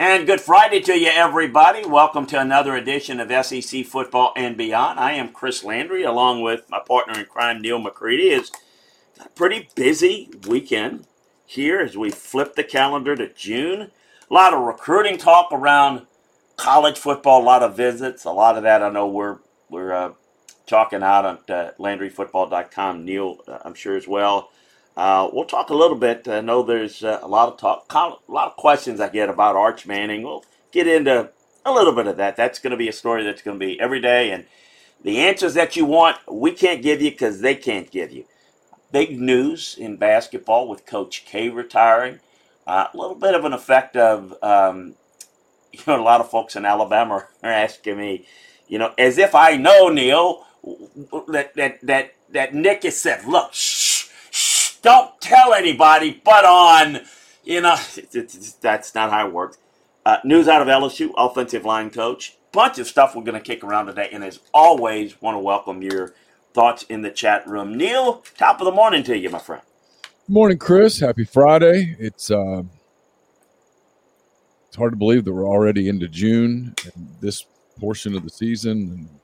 And good Friday to you, everybody. Welcome to another edition of SEC Football and Beyond. I am Chris Landry, along with my partner in crime, Neal McCready. It's a pretty busy weekend here as we flip the calendar to June. A lot of recruiting talk around college football, a lot of visits. A lot of that I know we're we're uh, talking out at uh, LandryFootball.com. Neil, uh, I'm sure as well. Uh, we'll talk a little bit. I know there's uh, a lot of talk, a lot of questions I get about Arch Manning. We'll get into a little bit of that. That's going to be a story that's going to be every day, and the answers that you want, we can't give you because they can't give you. Big news in basketball with Coach K retiring. Uh, a little bit of an effect of, um, you know, a lot of folks in Alabama are asking me, you know, as if I know Neal that that that that Nick has said, look, shh, shh, don't tell anybody, but on, you know, that's not how it works. Uh, news out of LSU, offensive line coach. Bunch of stuff we're going to kick around today, and as always, want to welcome your thoughts in the chat room. Neal, top of the morning to you, my friend. Morning, Chris. Happy Friday. It's uh, it's hard to believe that we're already into June and this portion of the season and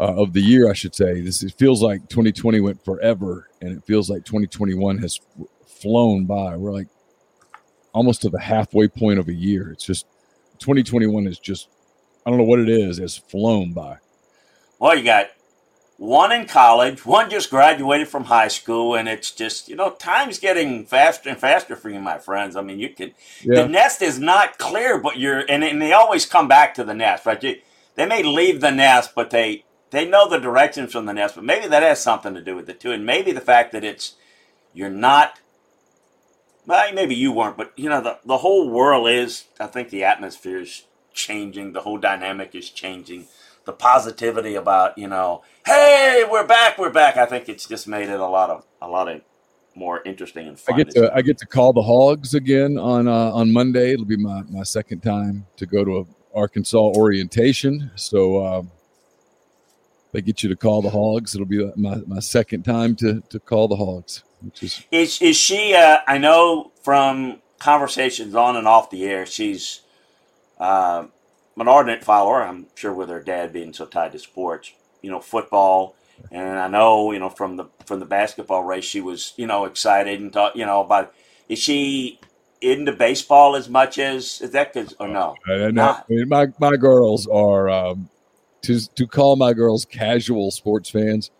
uh, of the year, I should say. This it feels like 2020 went forever, and it feels like 2021 has flown by. We're like almost to the halfway point of a year. It's just 2021 is just I don't know what it is. Has flown by. Well, you got one in college, one just graduated from high school, and it's just you know time's getting faster and faster for you, my friends. I mean, you can Yeah. the nest is not clear, but you're and, and they always come back to the nest, right? You, they may leave the nest, but they they know the directions from the nest, but maybe that has something to do with it too, and maybe the fact that it's you're not. Well, maybe you weren't, but you know the the whole world is. I think the atmosphere is changing. The whole dynamic is changing. The positivity about you know, hey, we're back, we're back. I think it's just made it a lot of a lot of more interesting and fun. I get to I get to call the Hogs again on uh, on Monday. It'll be my, my second time to go to a Arkansas orientation. So um, they get you to call the Hogs. It'll be my, my second time to to call the Hogs, which is Is is she? Uh, I know from conversations on and off the air, she's uh, an ardent follower. I'm sure with her dad being so tied to sports, you know, football, and I know you know from the from the basketball race, she was you know excited and thought you know about. Is she into baseball as much as is that? Cause or no? I, I know Not. I mean, my my girls are um, to to call my girls casual sports fans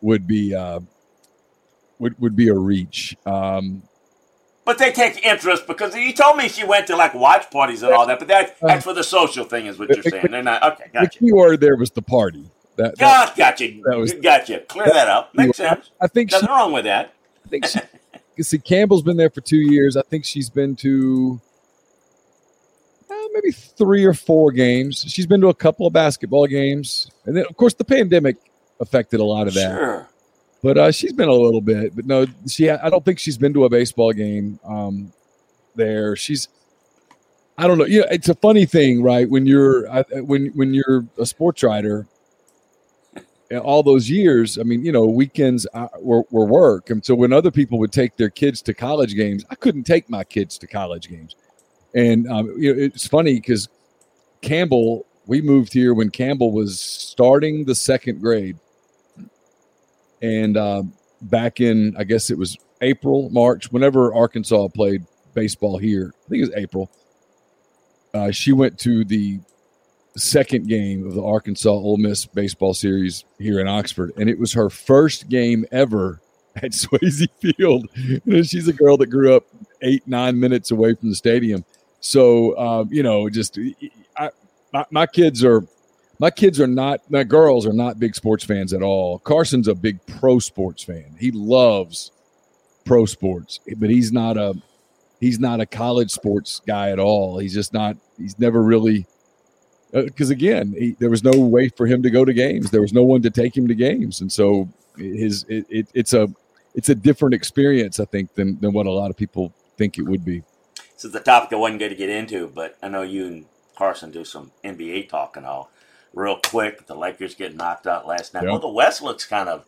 would be uh, would would be a reach. Um, But they take interest because you told me she went to like watch parties and all that. But that, that's for the social thing, is what you're saying. They're not okay. the Gotcha. key word there was the party. That, that gotcha. that was- gotcha. Clear that up. Makes sense. I think she, Nothing wrong with that. I think she, you see, Campbell's been there for two years. I think she's been to uh, maybe three or four games. She's been to a couple of basketball games, and then of course the pandemic affected a lot of that. Sure. But uh, she's been a little bit. But no, she. I don't think she's been to a baseball game. Um, there, she's. I don't know. You know, it's a funny thing, right? When you're when when you're a sports writer, all those years, I mean, you know, weekends uh, were, were work. And so when other people would take their kids to college games, I couldn't take my kids to college games. And um, you know, it's funny because Campbell, we moved here when Campbell was starting the second grade. And um, back in, I guess it was April, March, whenever Arkansas played baseball here. I think it was April. Uh, she went to the second game of the Arkansas Ole Miss baseball series here in Oxford, and it was her first game ever at Swayze Field. She's a girl that grew up eight nine minutes away from the stadium, so um, you know, just I, my, my kids are my kids are not my girls are not big sports fans at all. Carson's a big pro sports fan. He loves pro sports, but he's not a he's not a college sports guy at all. He's just not. He's never really because uh, again, he, there was no way for him to go to games. There was no one to take him to games, and so his it, it, it's a it's a different experience, I think, than than what a lot of people think it would be. This is the topic I wasn't going to get into, but I know you and Carson do some NBA talk and all. Real quick, the Lakers get knocked out last night. Yep. Well, the West looks kind of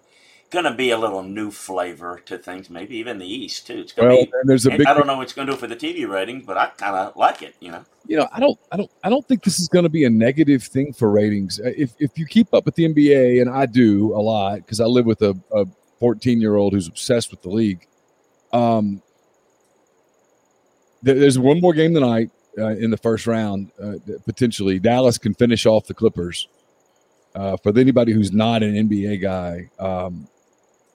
going to be a little new flavor to things. Maybe even the East too. It's going to well, be. there's a big. I don't know what it's going to do for the TV ratings, but I kind of like it. You know. You know, I don't, I don't, I don't think this is going to be a negative thing for ratings. Uh, if if you keep up with the NBA, and I do a lot because I live with a, a 14 year old who's obsessed with the league. Um, there's one more game tonight uh, in the first round. Uh, potentially, Dallas can finish off the Clippers. Uh, for anybody who's not an NBA guy, um,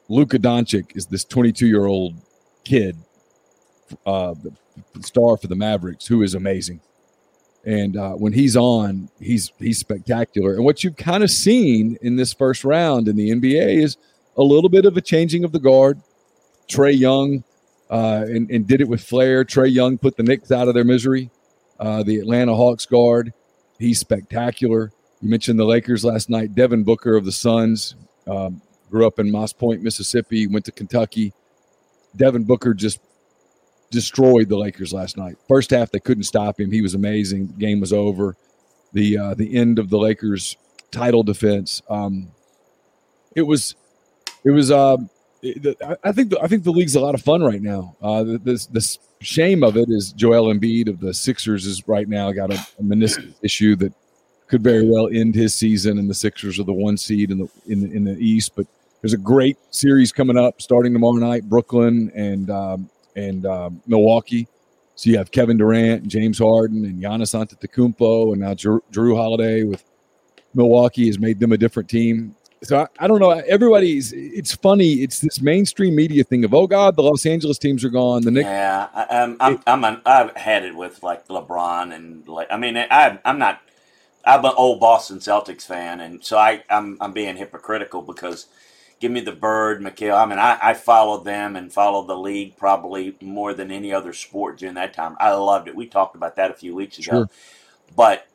Luka Doncic is this 22 year old kid, uh, star for the Mavericks, who is amazing. And uh, when he's on, he's he's spectacular. And what you've kind of seen in this first round in the NBA is a little bit of a changing of the guard. Trae Young uh, and, and did it with flair. Trae Young put the Knicks out of their misery. Uh, the Atlanta Hawks guard, he's spectacular. You mentioned the Lakers last night. Devin Booker of the Suns, um, grew up in Moss Point, Mississippi, went to Kentucky. Devin Booker just destroyed the Lakers last night. First half they couldn't stop him. He was amazing. Game was over. The uh, the end of the Lakers title defense. Um, it was it was uh, I think the, I think the league's a lot of fun right now. Uh, the, the, shame of it is Joel Embiid of the Sixers is right now got a, a meniscus issue that could very well end his season, and the Sixers are the one seed in the in the, in the East. But there's a great series coming up starting tomorrow night, Brooklyn and um, and um, Milwaukee. So you have Kevin Durant, and James Harden, and Giannis Antetokounmpo, and now Drew, Jrue Holiday with Milwaukee has made them a different team. So I, I, don't know. Everybody's. It's funny. It's this mainstream media thing of oh god, the Los Angeles teams are gone. The Knicks. Yeah, I, am I'm, I'm an, I've had it with like LeBron and like I mean I I'm not I'm an old Boston Celtics fan, and so I I'm I'm being hypocritical because give me the bird, McHale. I mean, I, I followed them and followed the league probably more than any other sport during that time. I loved it. We talked about that a few weeks ago. Sure. But,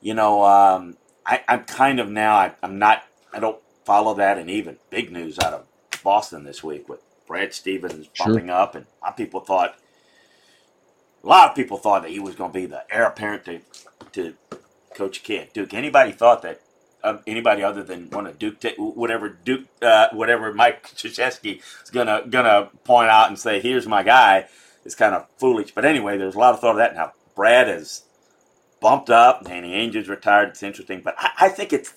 you know, um, I, I'm kind of now, I, I'm not, I don't follow that. And even big news out of Boston this week with Brad Stevens bumping sure. up. And a lot of people thought, a lot of people thought that he was going to be the heir apparent to, to Coach Kidd. Duke, anybody thought that um, anybody other than one of Duke, t- whatever Duke, uh, whatever Mike Krzyzewski is gonna gonna point out and say, "Here's my guy," is kind of foolish. But anyway, there's a lot of thought of that. Now Brad is bumped up. Danny Ainge's retired. It's interesting, but I, I think it's.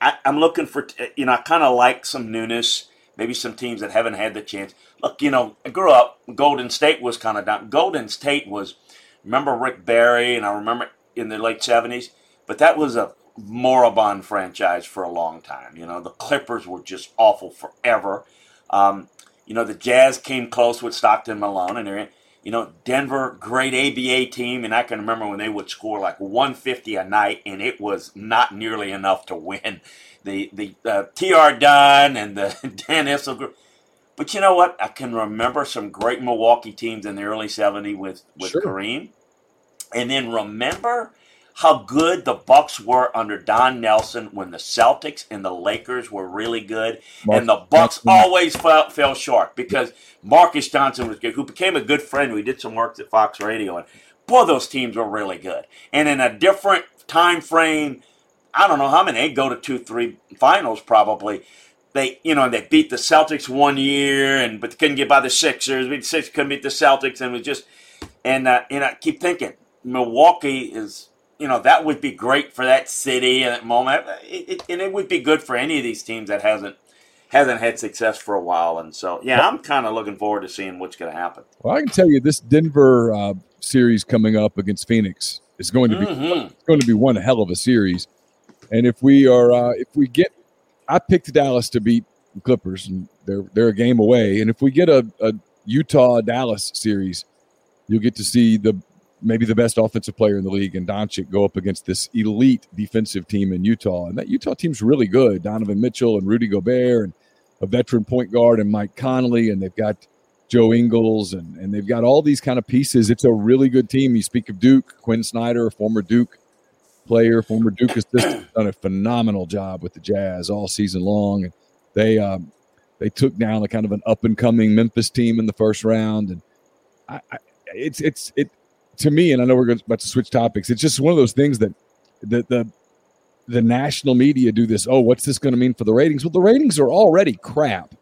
I, am looking for you know I kind of like some newness. Maybe some teams that haven't had the chance. Look, you know, I grew up. Golden State was kind of down. Golden State was. Remember Rick Barry, and I remember in the late '70s. But that was a moribund franchise for a long time. You know, the Clippers were just awful forever. Um, you know, the Jazz came close with Stockton Malone, and you know, Denver, great ABA team, and I can remember when they would score like 150 a night, and it was not nearly enough to win. The the uh, T.R. Dunn and the Dan Issel group. But you know what? I can remember some great Milwaukee teams in the early 70s with, with sure. Kareem. And then remember – how good the Bucks were under Don Nelson when the Celtics and the Lakers were really good, Mark, and the Bucks always fell, fell short because Marques Johnson was good, who became a good friend. We did some work at Fox Radio, and boy, those teams were really good. And in a different time frame, I don't know how many they go to two, three finals probably. They, you know, they beat the Celtics one year, and but couldn't get by the Sixers. The Sixers, couldn't beat the Celtics, and it was just, and uh, and I keep thinking Milwaukee is you know that would be great for that city at that moment, it, it, and it would be good for any of these teams that hasn't hasn't had success for a while, and so yeah, I'm kind of looking forward to seeing what's going to happen. Well, I can tell you this Denver uh, series coming up against Phoenix is going to be Mhm. it's going to be one hell of a series. And if we are uh, if we get, I picked Dallas to beat the Clippers, and they're they're a game away. And if we get a, a Utah Dallas series, you'll get to see the maybe the best offensive player in the league and Doncic go up against this elite defensive team in Utah. And that Utah team's really good. Donovan Mitchell and Rudy Gobert and a veteran point guard and Mike Conley, and they've got Joe Ingles and, and they've got all these kind of pieces. It's a really good team. You speak of Duke, Quin Snyder, former Duke player, former Duke assistant, done a phenomenal job with the Jazz all season long. And they um, they took down a kind of an up and coming Memphis team in the first round. And I, I, it's it's it to me, and I know we're about to switch topics. It's just one of those things that the the the national media do this. Oh, what's this going to mean for the ratings? Well, the ratings are already crap.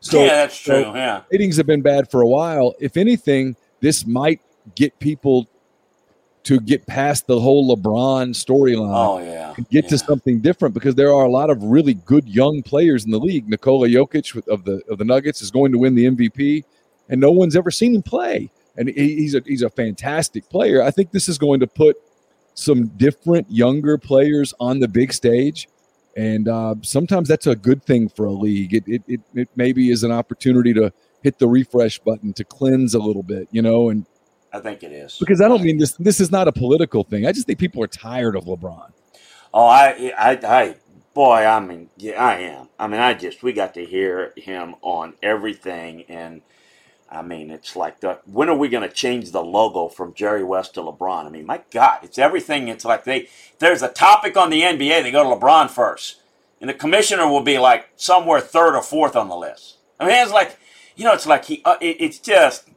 So yeah, that's true. so yeah, ratings have been bad for a while. If anything, this might get people to get past the whole LeBron storyline oh yeah, and get to something different because there are a lot of really good young players in the league. Nikola Jokic with- of the of the Nuggets is going to win the MVP, and no one's ever seen him play. And he, he's a he's a fantastic player. I think this is going to put some different younger players on the big stage, and uh, sometimes that's a good thing for a league. It, it it it maybe is an opportunity to hit the refresh button to cleanse a little bit, you know, and I think it is because I don't mean this. This is not a political thing. I just think people are tired of LeBron. Oh, I, I, I, boy, I mean, yeah, I am. I mean, I just we got to hear him on everything, and I mean, it's like the when are we going to change the logo from Jerry West to LeBron? I mean, my God, it's everything. It's like they there's a topic on the NBA, they go to LeBron first, and the commissioner will be like somewhere third or fourth on the list. I mean, it's like you know, it's like he, uh, it, it's just.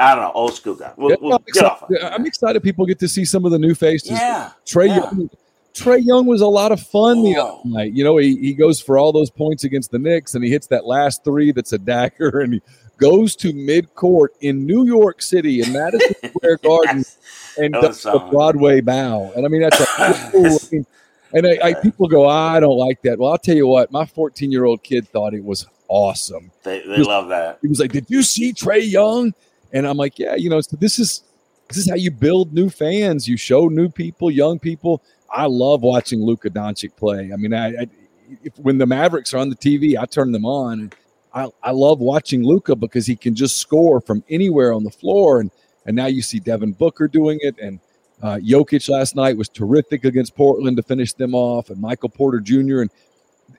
I don't know, old school guy. We'll, Yeah, we'll I'm, get excited, off. of it. I'm excited people get to see some of the new faces. Yeah, Trae yeah. Young. Trae Young was a lot of fun the Oh. other night. You know, he, he goes for all those points against the Knicks and he hits that last three that's a dagger and he goes to mid court in New York City in Madison Square Garden and That was does the. Broadway bow. And I mean, that's a cool And I, I, people go, I don't like that. Well, I'll tell you what, my 14 year old kid thought it was awesome. They, they love that. He was like, "Did you see Trae Young?" And I'm like, "Yeah, you know, so this is this is how you build new fans. You show new people, young people. I love watching Luka Doncic play. I mean, I, I if, when the Mavericks are on the TV, I turn them on, and I, I love watching Luka because he can just score from anywhere on the floor. And and now you see Devin Booker doing it, and uh, Jokic last night was terrific against Portland to finish them off, and Michael Porter Jr. and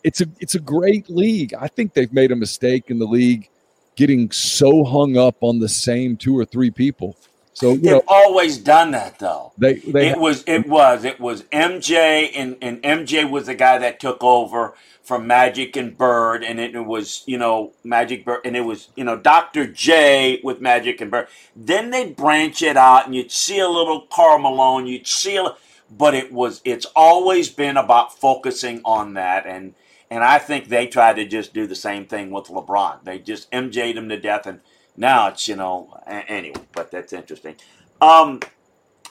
it's a it's a great league. I think they've made a mistake in the league getting so hung up on the same two or three people. So you They've know always done that though. they they it was it was it was MJ and and MJ was the guy that took over from Magic and Bird and it was you know Magic Bird and it was you know Dr. J with Magic and Bird. Then they'd branch it out and you'd see a little Karl Malone, you'd see a but it was it's always been about focusing on that and and I think they tried to just do the same thing with LeBron. They just MJ'd him to death and now it's you know a- anyway, but that's interesting. Um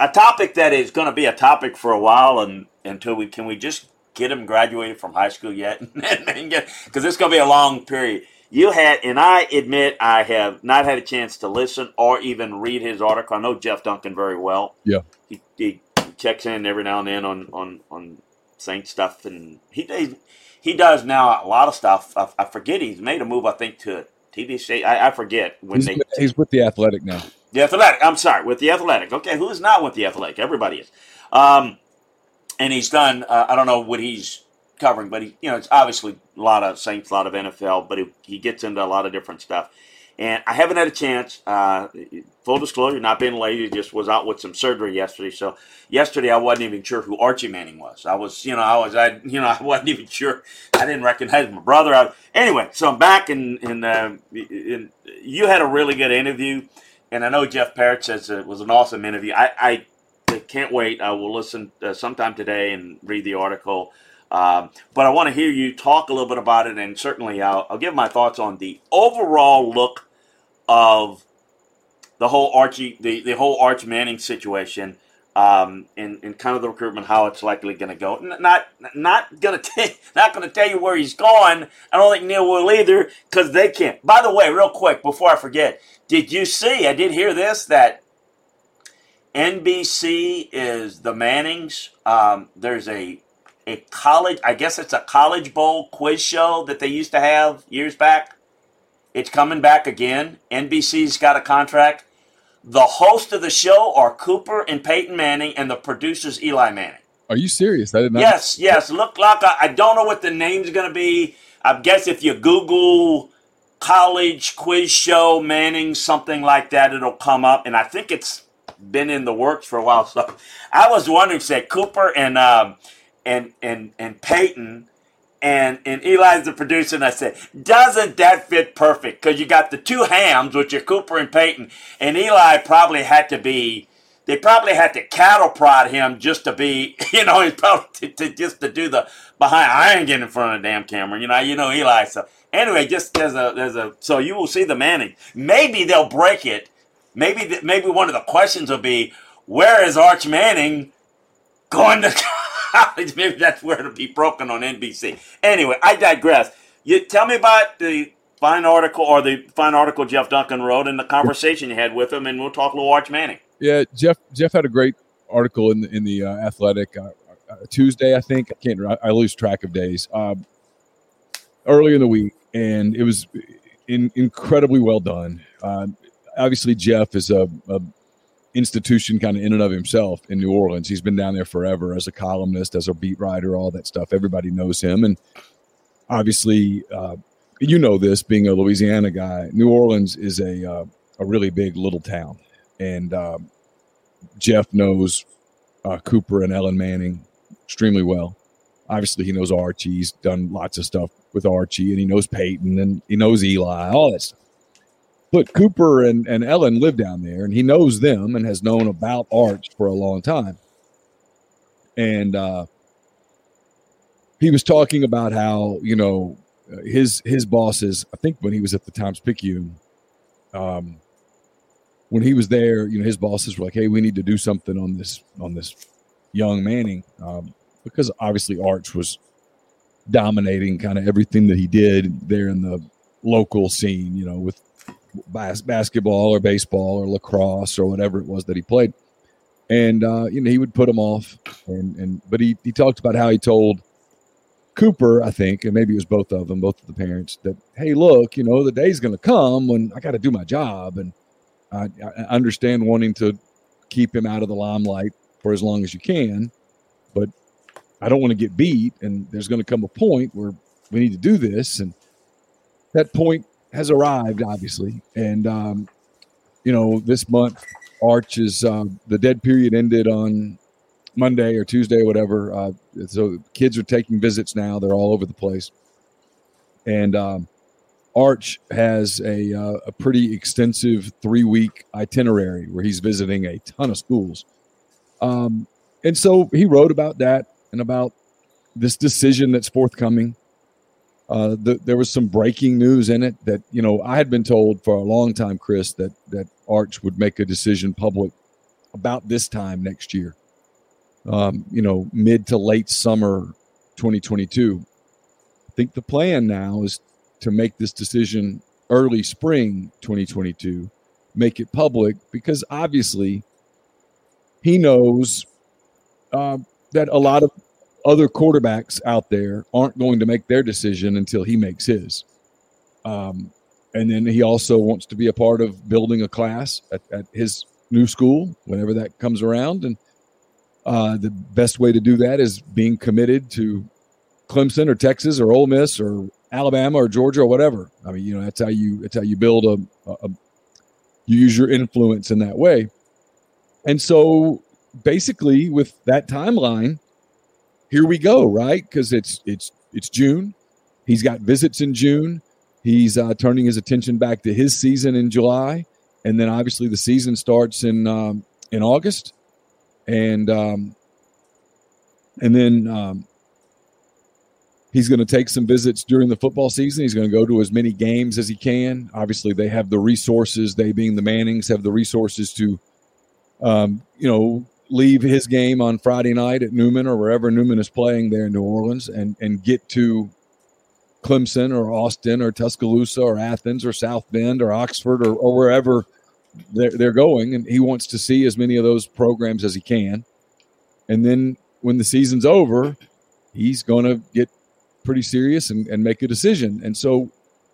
a topic that is going to be a topic for a while and until we can we just get him graduated from high school yet? And then get because it's going to be a long period. You had and i admit i have not had a chance to listen or even read his article. I know jeff duncan very well. Yeah. he, he checks in every now and then on on on saint stuff and he he, he does now a lot of stuff. I, I forget he's made a move i think to tv state i, I forget when he's, they he's with the Athletic now. the Athletic. I'm sorry, with the Athletic. Okay, who's not with the Athletic? Everybody is. Um, and he's done. Uh, I don't know what he's covering, but he, you know, it's obviously a lot of Saints, a lot of NFL, but he, he gets into a lot of different stuff. And I haven't had a chance. Uh, full disclosure, not being lazy, just was out with some surgery yesterday. So yesterday, I wasn't even sure who Archie Manning was. I was, you know, I was, I, you know, I wasn't even sure. I didn't recognize my brother. I, anyway, so I'm back, and and, uh, you had a really good interview, and I know Jeff Parrott says it was an awesome interview. I, I can't wait. I will listen uh, sometime today and read the article. Um, but I want to hear you talk a little bit about it, and certainly I'll, I'll give my thoughts on the overall look of the whole Archie, the, the whole Arch Manning situation um, in, in kind of the recruitment, how it's likely going to go. N- not not going to not to tell you where he's going. I don't think Neal will either because they can't. By the way, real quick before I forget, did you see? I did hear this that NBC is the Mannings. Um, there's a a college. I guess it's a college bowl quiz show that they used to have years back. It's coming back again. NBC's got a contract. The host of the show are Cooper and Peyton Manning, and the producers Eli Manning. Are you serious? I did not. Yes, yes. Look like I, I don't know what the name's going to be. I guess if you Google college quiz show Manning, something like that, it'll come up. And I think it's been in the works for a while. So I was wondering, said Cooper and um, and and and Peyton and and Eli's the producer, and I said, doesn't that fit perfect? Because you got the two hams, which are Cooper and Peyton, and Eli probably had to be. They probably had to cattle prod him just to be, you know, he's probably to, to just to do the behind. I ain't getting in front of the damn camera, you know. You know Eli. So anyway, just there's a there's a so you will see the Manning. Maybe they'll break it. Maybe maybe one of the questions will be, where is Arch Manning going to? maybe that's where it'll be broken on NBC. Anyway, I digress. You tell me about the fine article or the fine article Jeff Duncan wrote and the conversation you had with him, and we'll talk a little Arch Manning. Yeah, Jeff. Jeff had a great article in the, in the uh, Athletic uh, uh, Tuesday. I think I can't. I, lose track of days. Um, early in the week, and it was in, incredibly well done. Um, obviously, Jeff is a, a institution kind of in and of himself in New Orleans. He's been down there forever as a columnist, as a beat writer, all that stuff. Everybody knows him, and obviously, uh, you know this being a Louisiana guy. New Orleans is a uh, a really big little town, and um, Jeff knows uh, Cooper and Ellen Manning extremely well. Obviously, he knows Archie. He's done lots of stuff with Archie, and he knows Peyton, and he knows Eli, all that stuff. But Cooper and, and Ellen live down there, and he knows them and has known about Arch for a long time. And uh, he was talking about how you know his his bosses. I think when he was at the Times Picayune, um, when he was there, you know, his bosses were like, "Hey, we need to do something on this on this young Manning," um, because obviously Arch was dominating kind of everything that he did there in the local scene. You know, with bas- basketball or baseball or lacrosse or whatever it was that he played. And uh, you know, he would put him off, and and but he he talked about how he told Cooper, I think, and maybe it was both of them, both of the parents, that hey, look, you know, the day's going to come when I got to do my job, and I, I understand wanting to keep him out of the limelight for as long as you can, but I don't want to get beat, and there's going to come a point where we need to do this, and that point has arrived, obviously, and um, you know, this month Arch is uh, the dead period ended on Monday or Tuesday or whatever. Uh, so kids are taking visits now; they're all over the place, and um, Arch has a uh, a pretty extensive three week itinerary where he's visiting a ton of schools, um, and so he wrote about that and about this decision that's forthcoming. Uh, the, there was some breaking news in it that you know I had been told for a long time, Chris, that that Arch would make a decision public about this time next year. Um, you know, mid to late summer 2022. I think the plan now is to make this decision early spring 2022, make it public because obviously he knows uh, that a lot of other quarterbacks out there aren't going to make their decision until he makes his. Um, and then he also wants to be a part of building a class at, at his new school whenever that comes around. And uh, the best way to do that is being committed to Clemson or Texas or Ole Miss or Alabama or Georgia or whatever. I mean, you know, that's how you that's how you build a, a, a you use your influence in that way. And so basically with that timeline, here we go, right? Because it's it's it's June. He's got visits in June. He's uh, turning his attention back to his season in July, and then obviously the season starts in um, in August, and um, and then um, he's going to take some visits during the football season. He's going to go to as many games as he can. Obviously, they have the resources. They being the Mannings have the resources to, um, you know, leave his game on Friday night at Newman or wherever Newman is playing there in New Orleans and and get to Clemson or Austin or Tuscaloosa or Athens or South Bend or Oxford or, or wherever they're, they're going. And he wants to see as many of those programs as he can. And then when the season's over, he's going to get pretty serious and, and make a decision. And so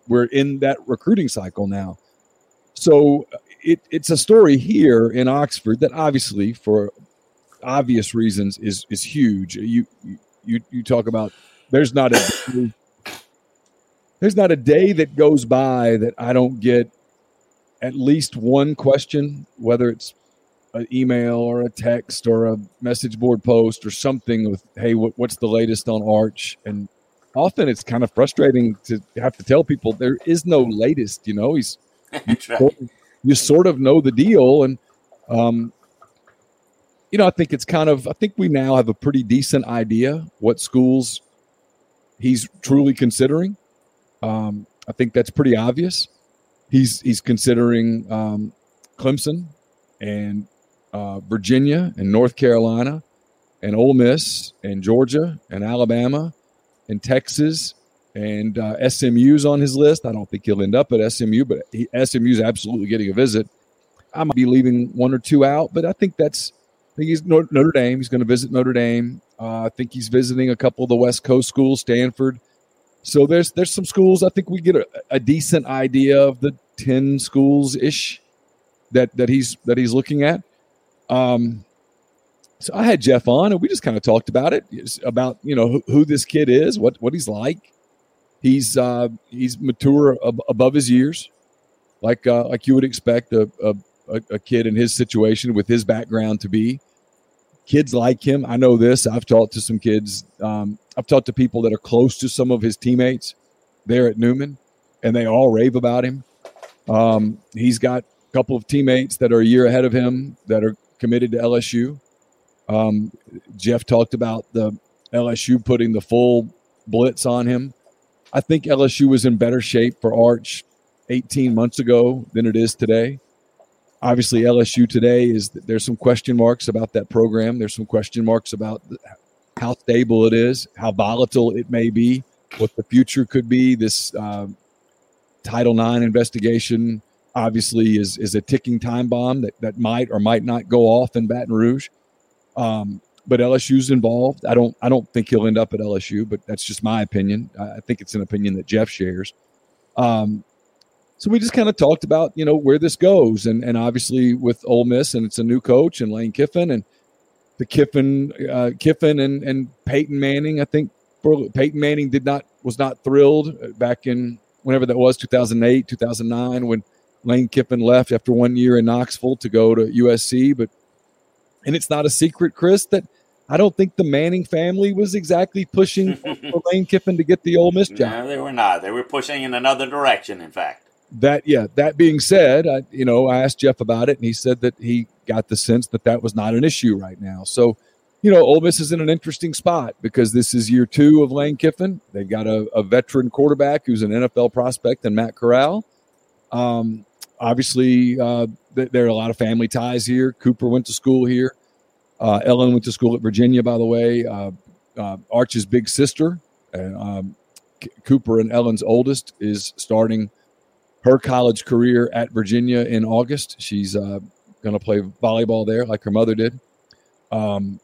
we're in that recruiting cycle now. So it, it's a story here in Oxford that obviously, for obvious reasons, is is huge. You you you talk about there's not a there's not a day that goes by that I don't get at least one question, whether it's an email or a text or a message board post or something with, "Hey, what, what's the latest on Arch?" And often it's kind of frustrating to have to tell people there is no latest. You know, he's right. sort of- you sort of know the deal, and um, you know, I think it's kind of. I think we now have a pretty decent idea what schools he's truly considering. Um, I think that's pretty obvious. He's he's considering um, Clemson and uh, Virginia and North Carolina and Ole Miss and Georgia and Alabama and Texas and uh, SMU's on his list. I don't think he'll end up at SMU, but he, SMU's absolutely getting a visit. I might be leaving one or two out, but I think that's. Think he's Notre Notre Dame. He's going to visit Notre Dame. Uh, I think he's visiting a couple of the West Coast schools, Stanford. So there's there's some schools. I think we get a, a decent idea of the ten schools ish that that he's that he's looking at. Um, so I had Jeff on, and we just kind of talked about it, about you know who, who this kid is, what what he's like. He's uh, he's mature ab- above his years, like uh, like you would expect a, a a a kid in his situation with his background to be. Kids like him. I know this. I've talked to some kids. Um, I've talked to people that are close to some of his teammates there at Newman, and they all rave about him. Um, he's got a couple of teammates that are a year ahead of him that are committed to LSU. Um, Jeff talked about the LSU putting the full blitz on him. I think LSU was in better shape for Arch 18 months ago than it is today. Obviously, LSU today is there's some question marks about that program. There's some question marks about how stable it is, how volatile it may be, what the future could be. This um, Title IX investigation obviously is is a ticking time bomb that, that might or might not go off in Baton Rouge. Um, but LSU's involved. I don't I don't think he'll end up at LSU, but that's just my opinion. I think it's an opinion that Jeff shares. Um, so we just kind of talked about you know where this goes, and and obviously with Ole Miss, and it's a new coach and Lane Kiffin, and the Kiffin uh, Kiffin and and Peyton Manning. I think for- Peyton Manning did not was not thrilled back in whenever that was 2008 2009 when Lane Kiffin left after one year in Knoxville to go to USC, but and it's not a secret, Chris, that I don't think the Manning family was exactly pushing for for Lane Kiffin to get the Ole Miss job. No, they were not. They were pushing in another direction, in fact. That yeah. That being said, I, you know, I asked Jeff about it, and he said that he got the sense that that was not an issue right now. So, you know, Ole Miss is in an interesting spot because this is year two of Lane Kiffin. They've got a, a veteran quarterback who's an NFL prospect, and Matt Corral. Um, obviously, uh, th- there are a lot of family ties here. Cooper went to school here. Uh, Ellen went to school at Virginia, by the way. Uh, uh, Arch's big sister, uh, um, C- Cooper and Ellen's oldest, is starting her college career at Virginia in August. She's uh, going to play volleyball there, like her mother did. Um,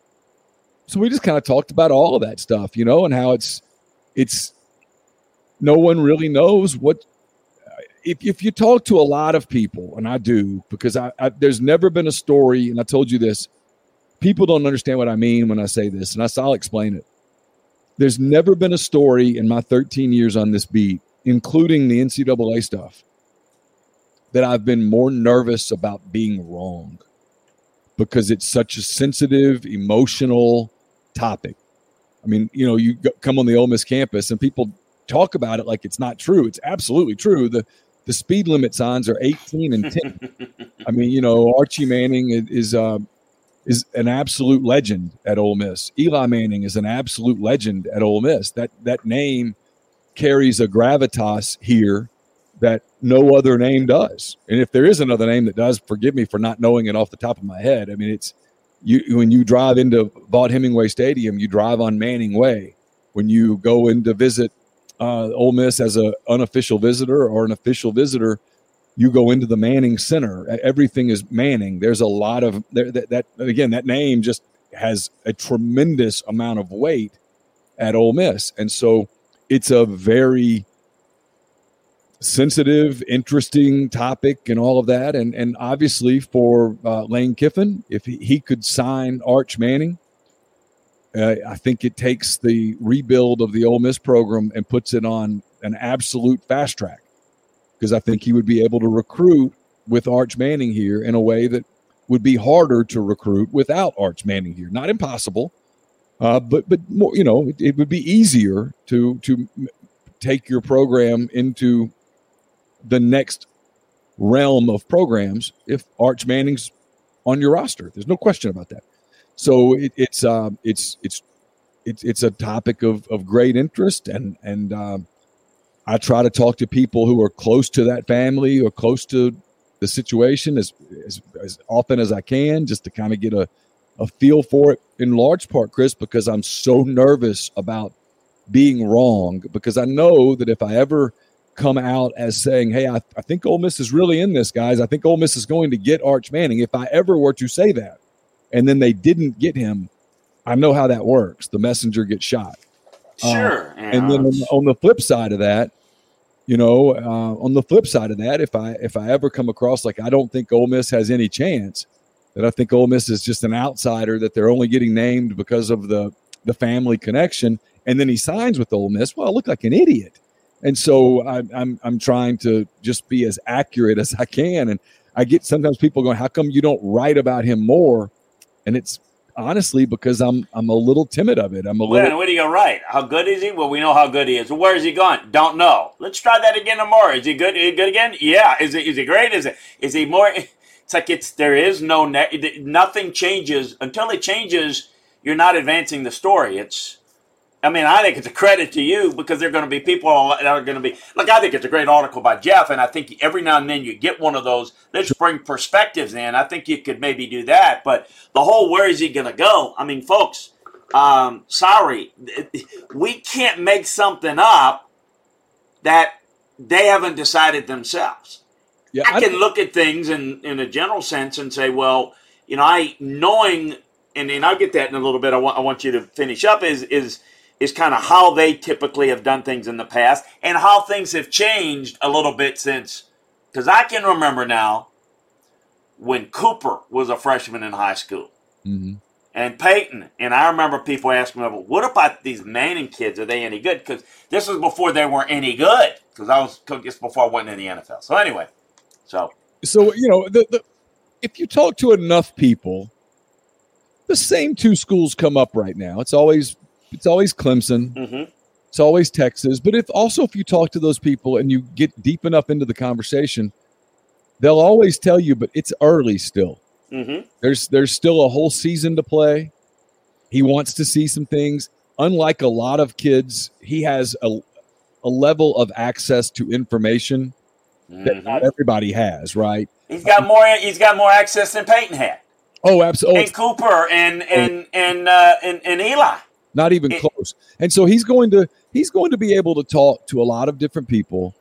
so we just kind of talked about all of that stuff, you know, and how it's it's no one really knows what if, if you talk to a lot of people, and I do, because I, I there's never been a story, and I told you this, people don't understand what I mean when I say this, and I, I'll explain it. There's never been a story in my 13 years on this beat, including the NCAA stuff, that I've been more nervous about being wrong because it's such a sensitive, emotional topic. I mean, you know, you come on the Ole Miss campus and people talk about it like it's not true. It's absolutely true. The the speed limit signs are 18 and 10. I mean, you know, Archie Manning is is, uh, is an absolute legend at Ole Miss. Eli Manning is an absolute legend at Ole Miss. That that name carries a gravitas here that no other name does. And if there is another name that does, forgive me for not knowing it off the top of my head. I mean, it's You when you drive into Vaught Hemingway Stadium, you drive on Manning Way. When you go in to visit uh, Ole Miss as an unofficial visitor or an official visitor, you go into the Manning Center. Everything is Manning. There's a lot of that, that again that name just has a tremendous amount of weight at Ole Miss, and so it's a very sensitive, interesting topic and all of that. And and obviously for uh, Lane Kiffin, if he, he could sign Arch Manning, uh, I think it takes the rebuild of the Ole Miss program and puts it on an absolute fast track because I think he would be able to recruit with Arch Manning here in a way that would be harder to recruit without Arch Manning here. Not impossible, uh, but but more you know it, it would be easier to to take your program into the next realm of programs if Arch Manning's on your roster. There's no question about that. So it, it's uh, it's it's it's it's a topic of, of great interest, and and um, I try to talk to people who are close to that family or close to the situation as as, as often as I can, just to kind of get a a feel for it. In large part, Chris, because I'm so nervous about being wrong, because I know that if I ever come out as saying, "Hey, I, I think Ole Miss is really in this, guys. I think Ole Miss is going to get Arch Manning." If I ever were to say that, and then they didn't get him, I know how that works. The messenger gets shot. Sure. Uh, and then on, on, the flip side of that, you know, uh, on the flip side of that, if I if I ever come across like I don't think Ole Miss has any chance, that I think Ole Miss is just an outsider, that they're only getting named because of the the family connection, and then he signs with Ole Miss, well, I look like an idiot. And so I, I'm I'm trying to just be as accurate as I can. And I get sometimes people going, "How come you don't write about him more?" And it's honestly because I'm I'm a little timid of it. I'm a well, little. What do you write? How good is he? Well, we know how good he is. Where is he gone? Don't know. Let's try that again tomorrow. Is he good? Is he good again? Yeah. Is he is he great? Is it is he more? It's like it's there is no ne- nothing changes until it changes. You're not advancing the story. It's I mean, I think it's a credit to you because there are going to be people that are going to be Look, I think it's a great article by Jeff, and I think every now and then you get one of those. Let's bring perspectives in. I think you could maybe do that, but the whole where is he going to go? I mean, folks, um, sorry, we can't make something up that they haven't decided themselves. Yeah, I, I can look at things in in a general sense and say, well, you know, I knowing, and and I'll get that in a little bit. I want I want you to finish up. Is is is kind of how they typically have done things in the past and how things have changed a little bit since. Because I can remember now when Cooper was a freshman in high school mm-hmm. and Peyton. And I remember people asking me, well, what about these Manning kids? Are they any good? Because this was before they were any good. Because I was just before I went into the NFL. So anyway, so. So, you know, the, the, if you talk to enough people, the same two schools come up right now. It's always it's always Clemson. Mm-hmm. It's always Texas. But if also if you talk to those people and you get deep enough into the conversation, they'll always tell you, but it's early still. Mm-hmm. There's there's still a whole season to play. He wants to see some things. Unlike a lot of kids, he has a a level of access to information mm-hmm. that not everybody has. Right? He's got more. He's got more access than Peyton had. Oh, absolutely. And Cooper and and oh. and uh, and, and Eli not even close. And so he's going to he's going to be able to talk to a lot of different people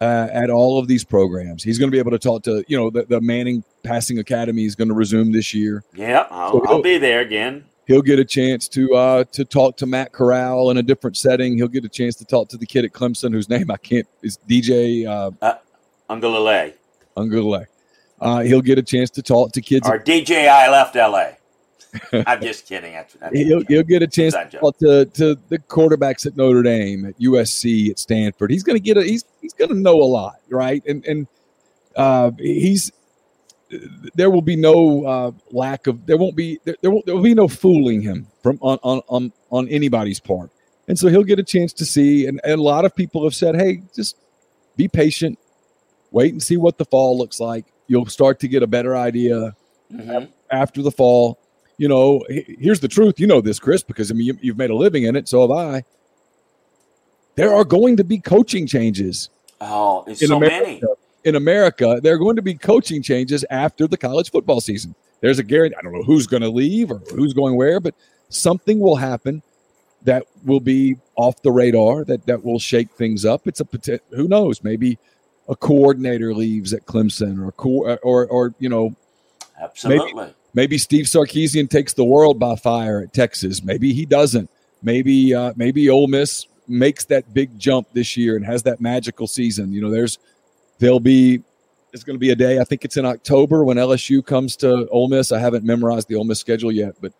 uh, at all of these programs. He's going to be able to talk to you know the, the Manning Passing Academy is going to resume this year. Yeah, I'll, so I'll be there again. He'll get a chance to uh, to talk to Matt Corral in a different setting. He'll get a chance to talk to the kid at Clemson whose name I can't is DJ uh, uh, Uiagalelei. Uiagalelei. Uh, he'll get a chance to talk to kids. Or DJ I left LA. I'm just kidding. he'll, he'll get a chance to to, to the quarterbacks at Notre Dame, at USC, at Stanford. He's going to get a he's he's going to know a lot, right? And and uh, he's there will be no uh, lack of there won't be there, there, will, there will be no fooling him from on, on on on anybody's part. And so he'll get a chance to see. And, and a lot of people have said, hey, just be patient, wait and see what the fall looks like. You'll start to get a better idea mm-hmm. after the fall you know, here's the truth. You know this, Chris, because I mean, you, you've made a living in it. So have I. There are going to be coaching changes. Oh, in so America. many. In America, there are going to be coaching changes after the college football season. there's a guarantee. I don't know who's going to leave or who's going where, but something will happen that will be off the radar that that will shake things up. It's a. Who knows? Maybe a coordinator leaves at Clemson, or co- or or you know, Absolutely. Maybe, Steve Sarkisian takes the world by fire at Texas. Maybe he doesn't. Maybe uh, maybe Ole Miss makes that big jump this year and has that magical season. You know, there's there'll be it's going to be a day. I think it's in October when LSU comes to Ole Miss. I haven't memorized the Ole Miss schedule yet, but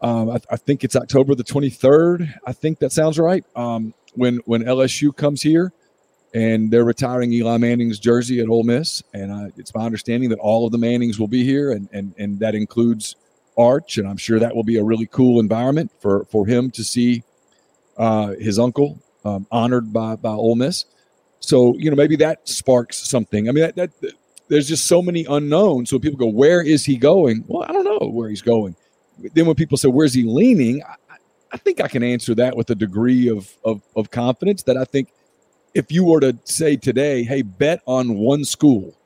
um, I, I, think it's October the 23rd. I think that sounds right. Um, when when LSU comes here, and they're retiring Eli Manning's jersey at Ole Miss, and it's my understanding that all of the Mannings will be here, and and and that includes Arch, and I'm sure that will be a really cool environment for for him to see uh, his uncle um, honored by by Ole Miss. So you know maybe that sparks something. I mean that, that there's just so many unknowns. So people go, where is he going? Well, I don't know where he's going. Then when people say, where's he leaning? I, I think I can answer that with a degree of, of of confidence that I think if you were to say today, hey, bet on one school,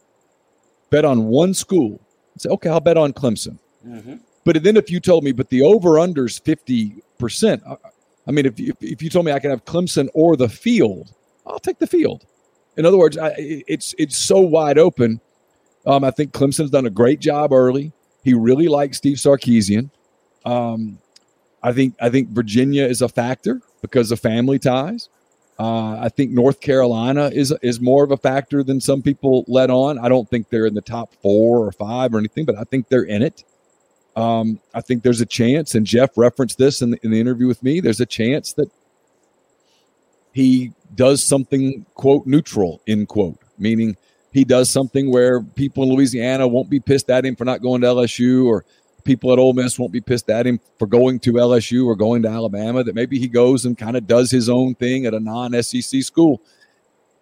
bet on one school, say, okay, I'll bet on Clemson. Mm-hmm. But then if you told me, but the over unders 50%, I mean, if you, if you told me I can have Clemson or the field, I'll take the field. In other words, I, it's it's so wide open. Um, I think Clemson's done a great job early. He really likes Steve Sarkisian. Um, I think I think Virginia is a factor because of family ties. Uh, I think North Carolina is is more of a factor than some people let on. I don't think they're in the top four or five or anything, but I think they're in it. Um, I think there's a chance, and Jeff referenced this in the, in the interview with me. There's a chance that he does something quote neutral in quote, meaning he does something where people in Louisiana won't be pissed at him for not going to LSU, or people at Ole Miss won't be pissed at him for going to LSU or going to Alabama. That maybe he goes and kind of does his own thing at a non-SEC school.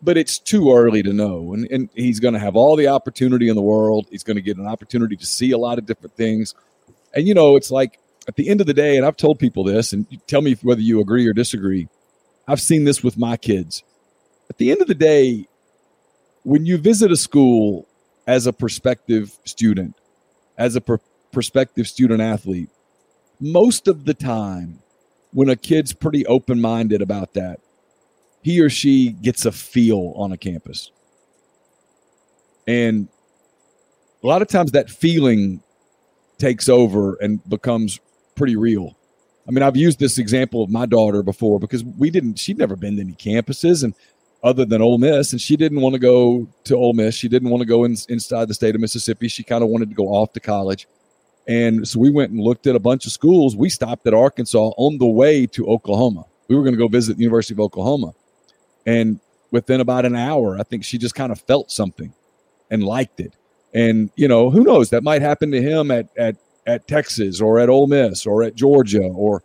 But it's too early to know, and, and he's going to have all the opportunity in the world. He's going to get an opportunity to see a lot of different things and you know, it's like at the end of the day, and I've told people this, and tell me whether you agree or disagree. I've seen this with my kids. At the end of the day, when you visit a school as a prospective student, as a pr- prospective student athlete, most of the time, when a kid's pretty open minded about that, he or she gets a feel on a campus. And a lot of times that feeling takes over and becomes pretty real. I mean, I've used this example of my daughter before because we didn't, she'd never been to any campuses and other than Ole Miss, and she didn't want to go to Ole Miss. She didn't want to go in, inside the state of Mississippi. She kind of wanted to go off to college. And so we went and looked at a bunch of schools. We stopped at Arkansas on the way to Oklahoma. We were going to go visit the University of Oklahoma. And within about an hour, I think she just kind of felt something and liked it. And you know, who knows? That might happen to him at at at Texas or at Ole Miss or at Georgia or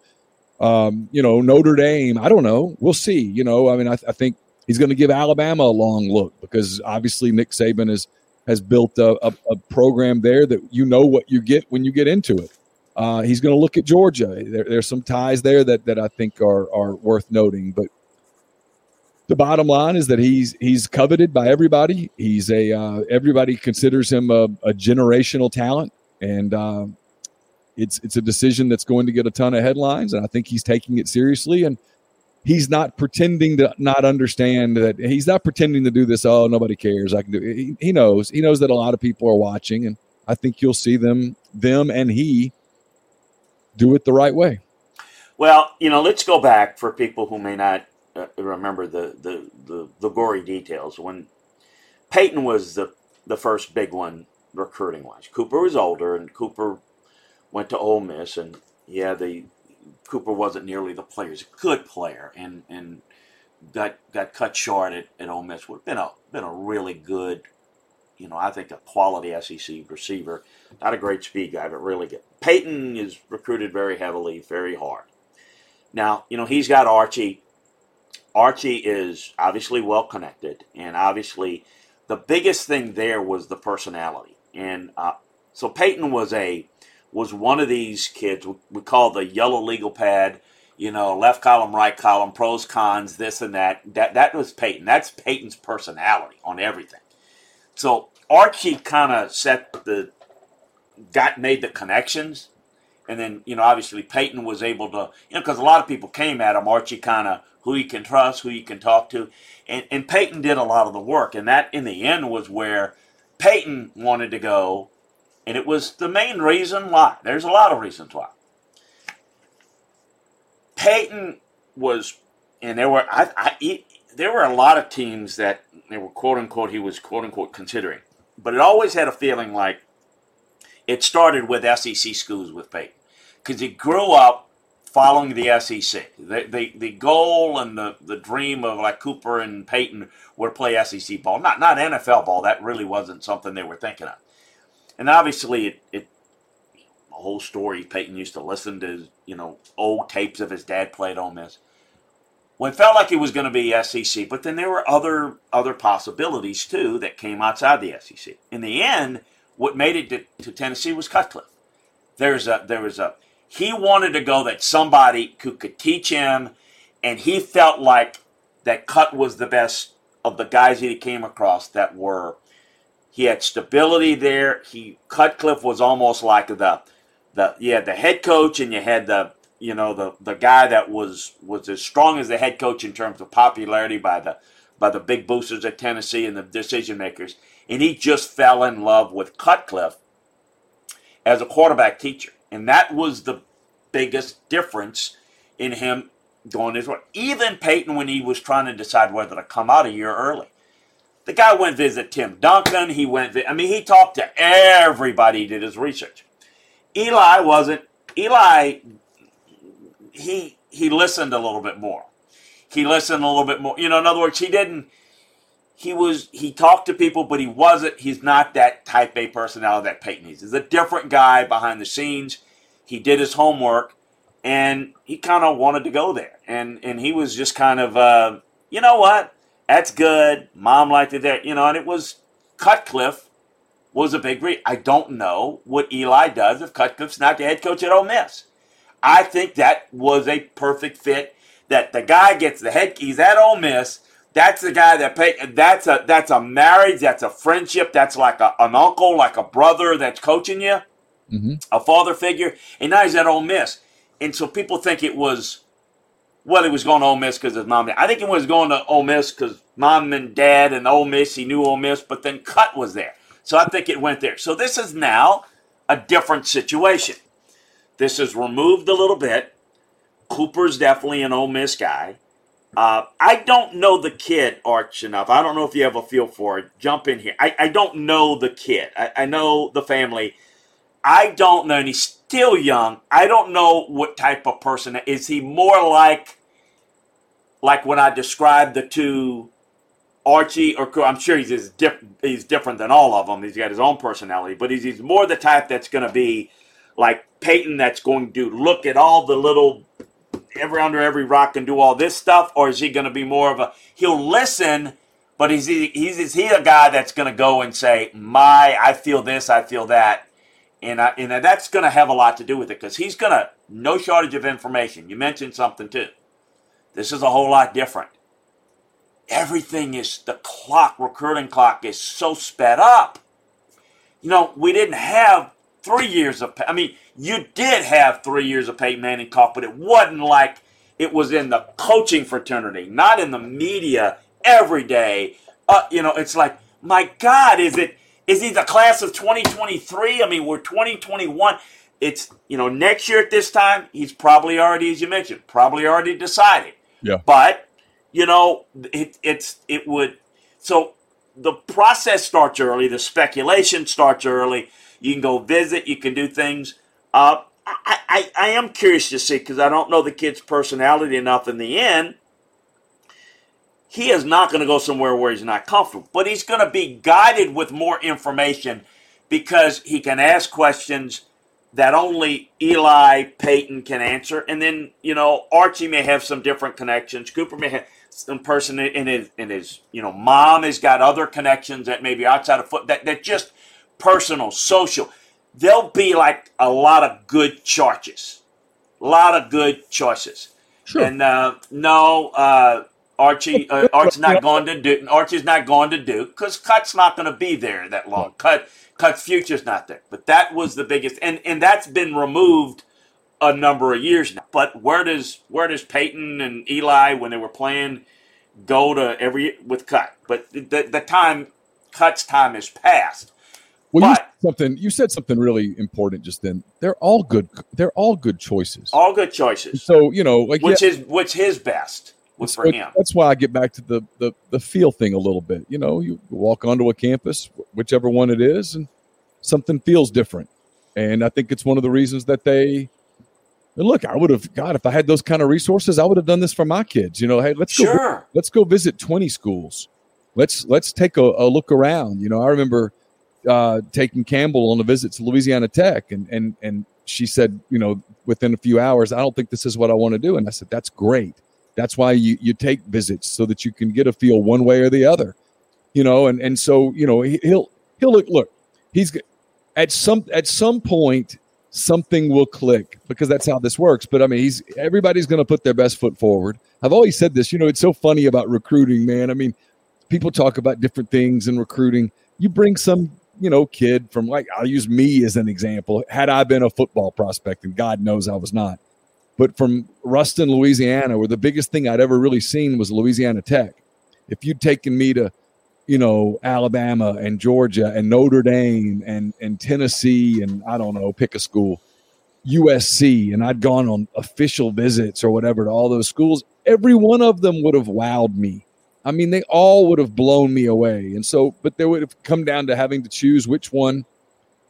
um, you know Notre Dame. I don't know. We'll see. You know, I mean, I, I think he's going to give Alabama a long look because obviously Nick Saban has has built a, a, a, program there that you know what you get when you get into it. Uh, he's going to look at Georgia. There, there's some ties there that that I think are are worth noting, but the bottom line is that he's he's coveted by everybody. He's a uh, everybody considers him a, a generational talent, and uh, it's it's a decision that's going to get a ton of headlines. And I think he's taking it seriously, and he's not pretending to not understand that he's not pretending to do this. Oh, nobody cares. I can do. It. He, he knows. He knows that a lot of people are watching, and I think you'll see them them and he do it the right way. Well, you know, let's go back for people who may not uh, remember the, the, the, the, gory details. When Peyton was the, the first big one recruiting wise, Cooper was older, and Cooper went to Ole Miss, and yeah, the Cooper wasn't nearly the player. He's a good player, and and got got cut short at, at Ole Miss. Would have been a been a really good, you know, I think a quality SEC receiver. Not a great speed guy, but really good. Peyton is recruited very heavily, very hard. Now, you know, he's got Archie Archie is obviously well connected, and obviously the biggest thing there was the personality. And uh, so Peyton was a was one of these kids we call the yellow legal pad. You know, left column, right column, pros, cons, this and that. That that was Peyton. That's Peyton's personality on everything. So Archie kind of set the got made the connections. And then, you know, obviously Peyton was able to, you know, because a lot of people came at him, Archie kind of who you can trust, who you can talk to. And, and Peyton did a lot of the work. And that, in the end, was where Peyton wanted to go. And it was the main reason why. There's a lot of reasons why. Peyton was, and there were, I, I, he, there were a lot of teams that they were quote unquote, he was quote unquote considering. But it always had a feeling like it started with SEC schools with Peyton because he grew up following the SEC. The, the, the goal and the, the dream of like Cooper and Peyton were play SEC ball, not not NFL ball. That really wasn't something they were thinking of. And obviously, it, it the whole story. Peyton used to listen to you know old tapes of his dad played on this. Well, it felt like it was going to be SEC, but then there were other other possibilities too that came outside the SEC. In the end what made it to, to Tennessee was Cutcliffe. There's a there was a he wanted to go that somebody who could teach him, and he felt like that Cut was the best of the guys he came across that were. He had stability there. He Cutcliffe was almost like the the had the head coach and you had the you know the the guy that was was as strong as the head coach in terms of popularity by the by the big boosters at Tennessee and the decision makers and he just fell in love with Cutcliffe as a quarterback teacher. And that was the biggest difference in him going his way. Even Peyton, when he was trying to decide whether to come out a year early, the guy went visit Tim Duncan. He went, I mean, he talked to everybody, he did his research. Eli wasn't, Eli, he, he listened a little bit more. He listened a little bit more. You know, in other words, he didn't, he was he talked to people, but he wasn't. He's not that type A personality that Peyton is. He's a different guy behind the scenes. He did his homework, and he kind of wanted to go there. And and he was just kind of, uh, you know what? That's good. Mom liked it there, you know. And it was Cutcliffe was a big. I don't know what Eli does if Cutcliffe's not the head coach at Ole Miss. I think that was a perfect fit. That the guy gets the head. He's at Ole Miss that's the guy that pay. That's a that's a marriage. That's a friendship. That's like a, an uncle, like a brother that's coaching you, mm-hmm. a father figure. And now he's at Ole Miss, and so people think it was. Well, he was going to Ole Miss because his mom. I think he was going to Ole Miss because mom and dad and Ole Miss. He knew Ole Miss, but then Cut was there, so I think it went there. So this is now a different situation. This is removed a little bit. Cooper's definitely an Ole Miss guy. Uh, I don't know the kid, Arch, enough. I don't know if you have a feel for it. Jump in here. I, I don't know the kid. I, I know the family. I don't know, and he's still young. I don't know what type of person is he more like like when I described the two Archie or I'm sure he's diff, he's different than all of them. He's got his own personality, but he's, he's more the type that's going to be like Peyton that's going to look at all the little every under every rock and do all this stuff, or is he going to be more of a he'll listen, but is he he's is he a guy that's going to go and say my I feel this I feel that, and I, and that's going to have a lot to do with it because he's going to no shortage of information. You mentioned something too. This is a whole lot different. Everything is the clock recruiting clock is so sped up. You know we didn't have three years of I mean you did have three years of Peyton Manning talk, but it wasn't like it was in the coaching fraternity, not in the media every day. Uh, you know, it's like, my God, is it is he the class of 2023? I mean, we're 2021. It's you know, next year at this time, he's probably already, as you mentioned, probably already decided. Yeah. But you know, it, it's it would so the process starts early, the speculation starts early. You can go visit, you can do things uh, I, I, I am curious to see because I don't know the kid's personality enough in the end. He is not going to go somewhere where he's not comfortable, but he's going to be guided with more information because he can ask questions that only Eli Peyton can answer. And then, you know, Archie may have some different connections. Cooper may have some person in his, in his you know, mom has got other connections that maybe outside of foot that, that just personal, social there'll be like a lot of good choices, a lot of good choices. Sure. And uh, no, uh, Archie uh, Archie's not going to do Archie's not going to do because Cut's not going to be there that long. Cut Cut's future's not there. But that was the biggest, and and that's been removed a number of years now. But where does where does Peyton and Eli when they were playing go to every with Cut? But the the time Cut's time is past. Well, you But- said something you said something really important just then. They're all good. They're all good choices. All good choices. So you know, like Which yeah, is which his best for him. That's why I get back to the, the the feel thing a little bit. You know, you walk onto a campus, whichever one it is, and something feels different. And I think it's one of the reasons that they and look. I would have God if I had those kind of resources, I would have done this for my kids. You know, hey, let's go Sure. let's go visit 20 schools let's let's take a, a look around you know i remember uh, taking campbell on a visit to louisiana tech and and and she said you know within a few hours i don't think this is what i want to do and i said that's great that's why you you take visits so that you can get a feel one way or the other you know and and so you know he, he'll he'll look look he's at some at some point something will click because that's how this works. But i mean he's everybody's going to put their best foot forward. I've always said this you know it's so funny about recruiting man. I mean people talk about different things in recruiting. You bring some you know kid from like i'll use me as an example. Had i been a football prospect and god knows i was not but from ruston louisiana where the biggest thing i'd ever really seen was louisiana tech if you'd taken me to you know alabama and georgia and notre dame and and tennessee and i don't know pick a school usc and i'd gone on official visits or whatever to all those schools every one of them would have wowed me I mean, they all would have blown me away. And so, but they would have come down to having to choose which one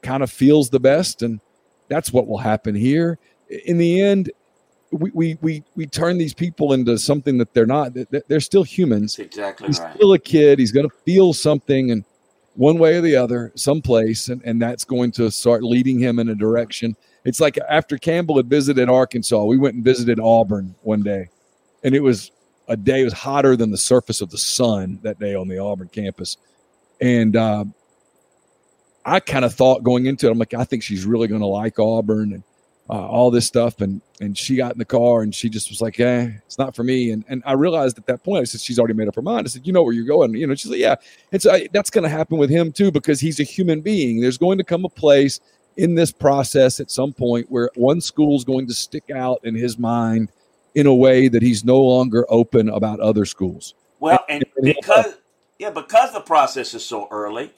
kind of feels the best. And that's what will happen here. In the end, we, we, we, we turn these people into something that they're not. They- They're still humans. That's exactly He's right. still a kid. He's going to feel something and one way or the other, someplace. And, and that's going to start leading him in a direction. It's like after Campbell had visited Arkansas, we went and visited Auburn one day. And it was a day it was hotter than the surface of the sun that day on the Auburn campus, and uh, I kind of thought going into it, I'm like, I think she's really going to like Auburn and uh, all this stuff, and and she got in the car and she just was like, eh, it's not for me, and and I realized at that point, I said she's already made up her mind. I said, you know where you're going, you know, she's like, yeah, and so I, that's going to happen with him too because he's a human being. There's going to come a place in this process at some point where one school's going to stick out in his mind in a way that he's no longer open about other schools. Well, and And because yeah, because the process is so early,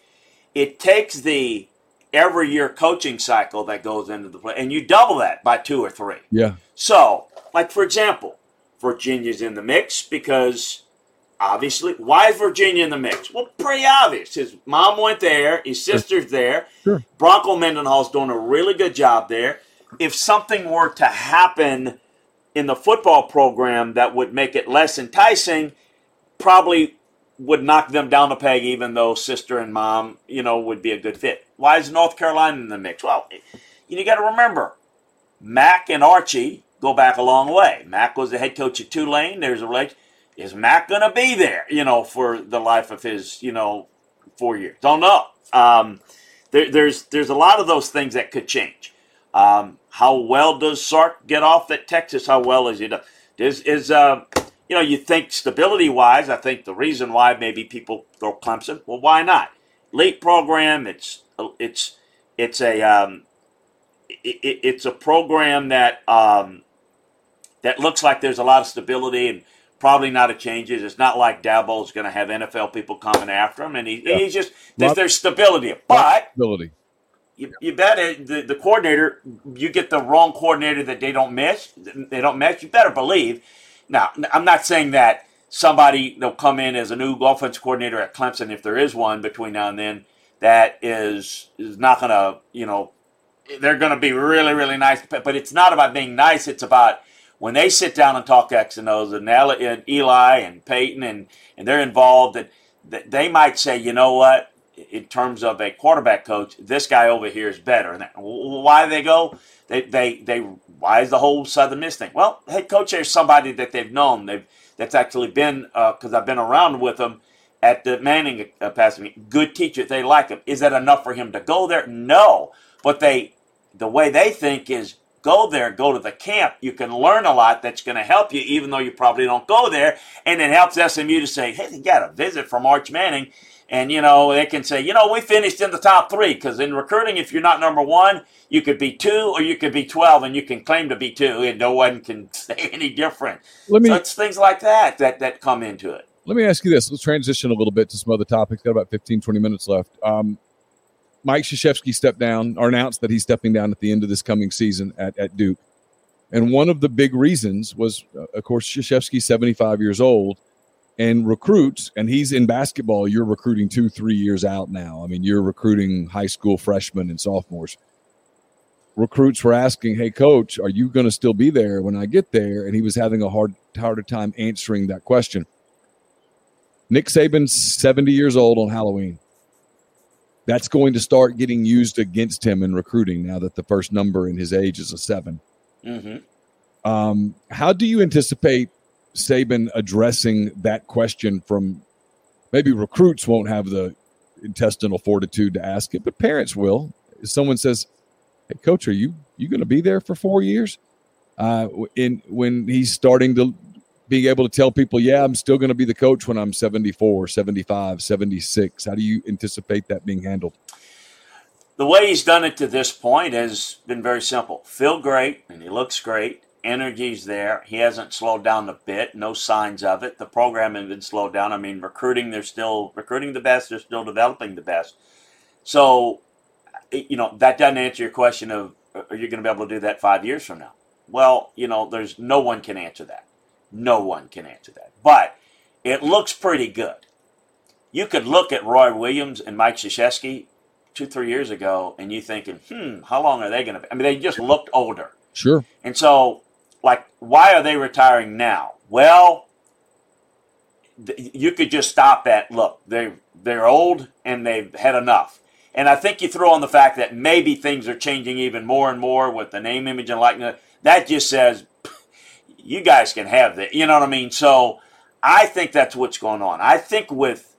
it takes the every year coaching cycle that goes into the play, and you double that by two or three. Yeah. So, like for example, Virginia's in the mix because obviously, why is Virginia in the mix? Well, pretty obvious. His mom went there, his sister's there. Sure. Bronco Mendenhall's doing a really good job there. If something were to happen in the football program that would make it less enticing, probably would knock them down a peg, even though sister and mom, you know, would be a good fit. Why is North Carolina in the mix? Well, you got to remember, Mack and Archie go back a long way. Mack was the head coach at Tulane. There's a relation. Is Mack going to be there, you know, for the life of his, you know, four years? Don't know. Um, there, there's there's a lot of those things that could change. Um, how well does Sark get off at Texas? How well is he done? Is is uh, you know you think stability wise? I think the reason why maybe people throw Clemson. Well, why not? Late program. It's it's it's a um, it, it- it's a program that um, that looks like there's a lot of stability and probably not a changes. It's not like Dabo is going to have NFL people coming after him, and he, Yeah. he's just there's, there's stability. But Ability. you, you bet it, the, the coordinator you get the wrong coordinator that they don't miss they don't miss you better believe now i'm not saying that somebody they'll come in as a new offense coordinator at clemson if there is one between now and then that is is not gonna you know they're gonna be really really nice but it's not about being nice it's about when they sit down and talk X and O's and Eli and, Peyton and, and they're involved, that they might say, you know what, in terms of a quarterback coach, this guy over here is better. And why do they go? They, they, they, why is the whole Southern Miss thing? Well, head coach is somebody that they've known. They've, that's actually been, because I've been around with them at the Manning uh, passing. Good teacher. They like him. Is that enough for him to go there? No. But they, the way they think is go there, go to the camp. You can learn a lot that's going to help you, even though you probably don't go there. And it helps SMU to say, hey, they got a visit from Arch Manning. And, you know, they can say, you know, we finished in the top three. Because in recruiting, if you're not number one, you could be two or you could be 12, and you can claim to be two, and no one can say any different. Let me so it's things like that that, that come into it. let me ask you this. Let's transition a little bit to some other topics. Got about 15, 20 minutes left. Um, Mike Krzyzewski stepped down or announced that he's stepping down at the end of this coming season at, at Duke. And one of the big reasons was, uh, of course, Krzyzewski's 75 years old and recruits, and he's in basketball. You're recruiting two, three years out now. I mean, you're recruiting high school freshmen and sophomores. Recruits were asking, "Hey, coach, are you going to still be there when I get there?" And he was having a hard, harder time answering that question. Nick Saban's 70 years old on Halloween. That's going to start getting used against him in recruiting now that the first number in his age is a seven. Mm-hmm. Um, how do you anticipate Saban addressing that question from maybe recruits won't have the intestinal fortitude to ask it, but parents will. If someone says, Hey coach, are you you gonna be there for four years? Uh in when he's starting to being able to tell people, yeah, I'm still going to be the coach when I'm 74, 75, 76. How do you anticipate that being handled? The way he's done it to this point has been very simple. Feel great, and he looks great. Energy's there. He hasn't slowed down a bit. No signs of it. The program hasn't been slowed down. I mean, recruiting, they're still recruiting the best. They're still developing the best. So, you know, that doesn't answer your question of are you going to be able to do that five years from now? Well, you know, there's no one can answer that. No one can answer that. But it looks pretty good. You could look at Roy Williams and Mike Krzyzewski two, three years ago, and you thinking, hmm, how long are they going to be? I mean, they just looked older. Sure. And so, like, why are they retiring now? Well, th- you could just stop at look, they they're old and they've had enough. And I think you throw on the fact that maybe things are changing even more and more with the name, image, and likeness. That just says you guys can have that. You know what I mean? So I think that's what's going on. I think with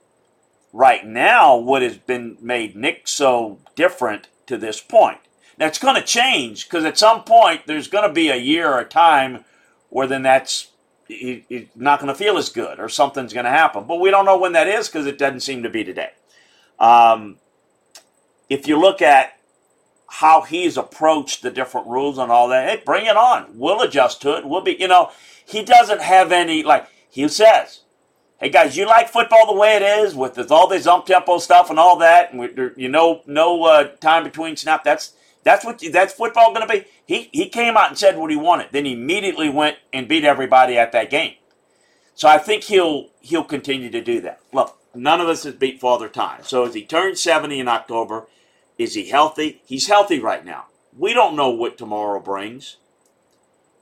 right now, what has been made Nick so different to this point. It's going to change because at some point there's going to be a year or a time where then that's not going to feel as good or something's going to happen. But we don't know when that is because it doesn't seem to be today. Um, if you look at how he's approached the different rules and all that, hey, bring it on. We'll adjust to it. We'll be, you know, he doesn't have any, like he says, hey guys, you like football the way it is with all this ump tempo stuff and all that, and we, you know, no uh, time between snap. That's that's what that's football going to be. He he came out and said what he wanted, then he immediately went and beat everybody at that game. So I think he'll he'll continue to do that. Look, none of us has beat Father Time. So as he turns seventy in October, is he healthy? He's healthy right now. We don't know what tomorrow brings.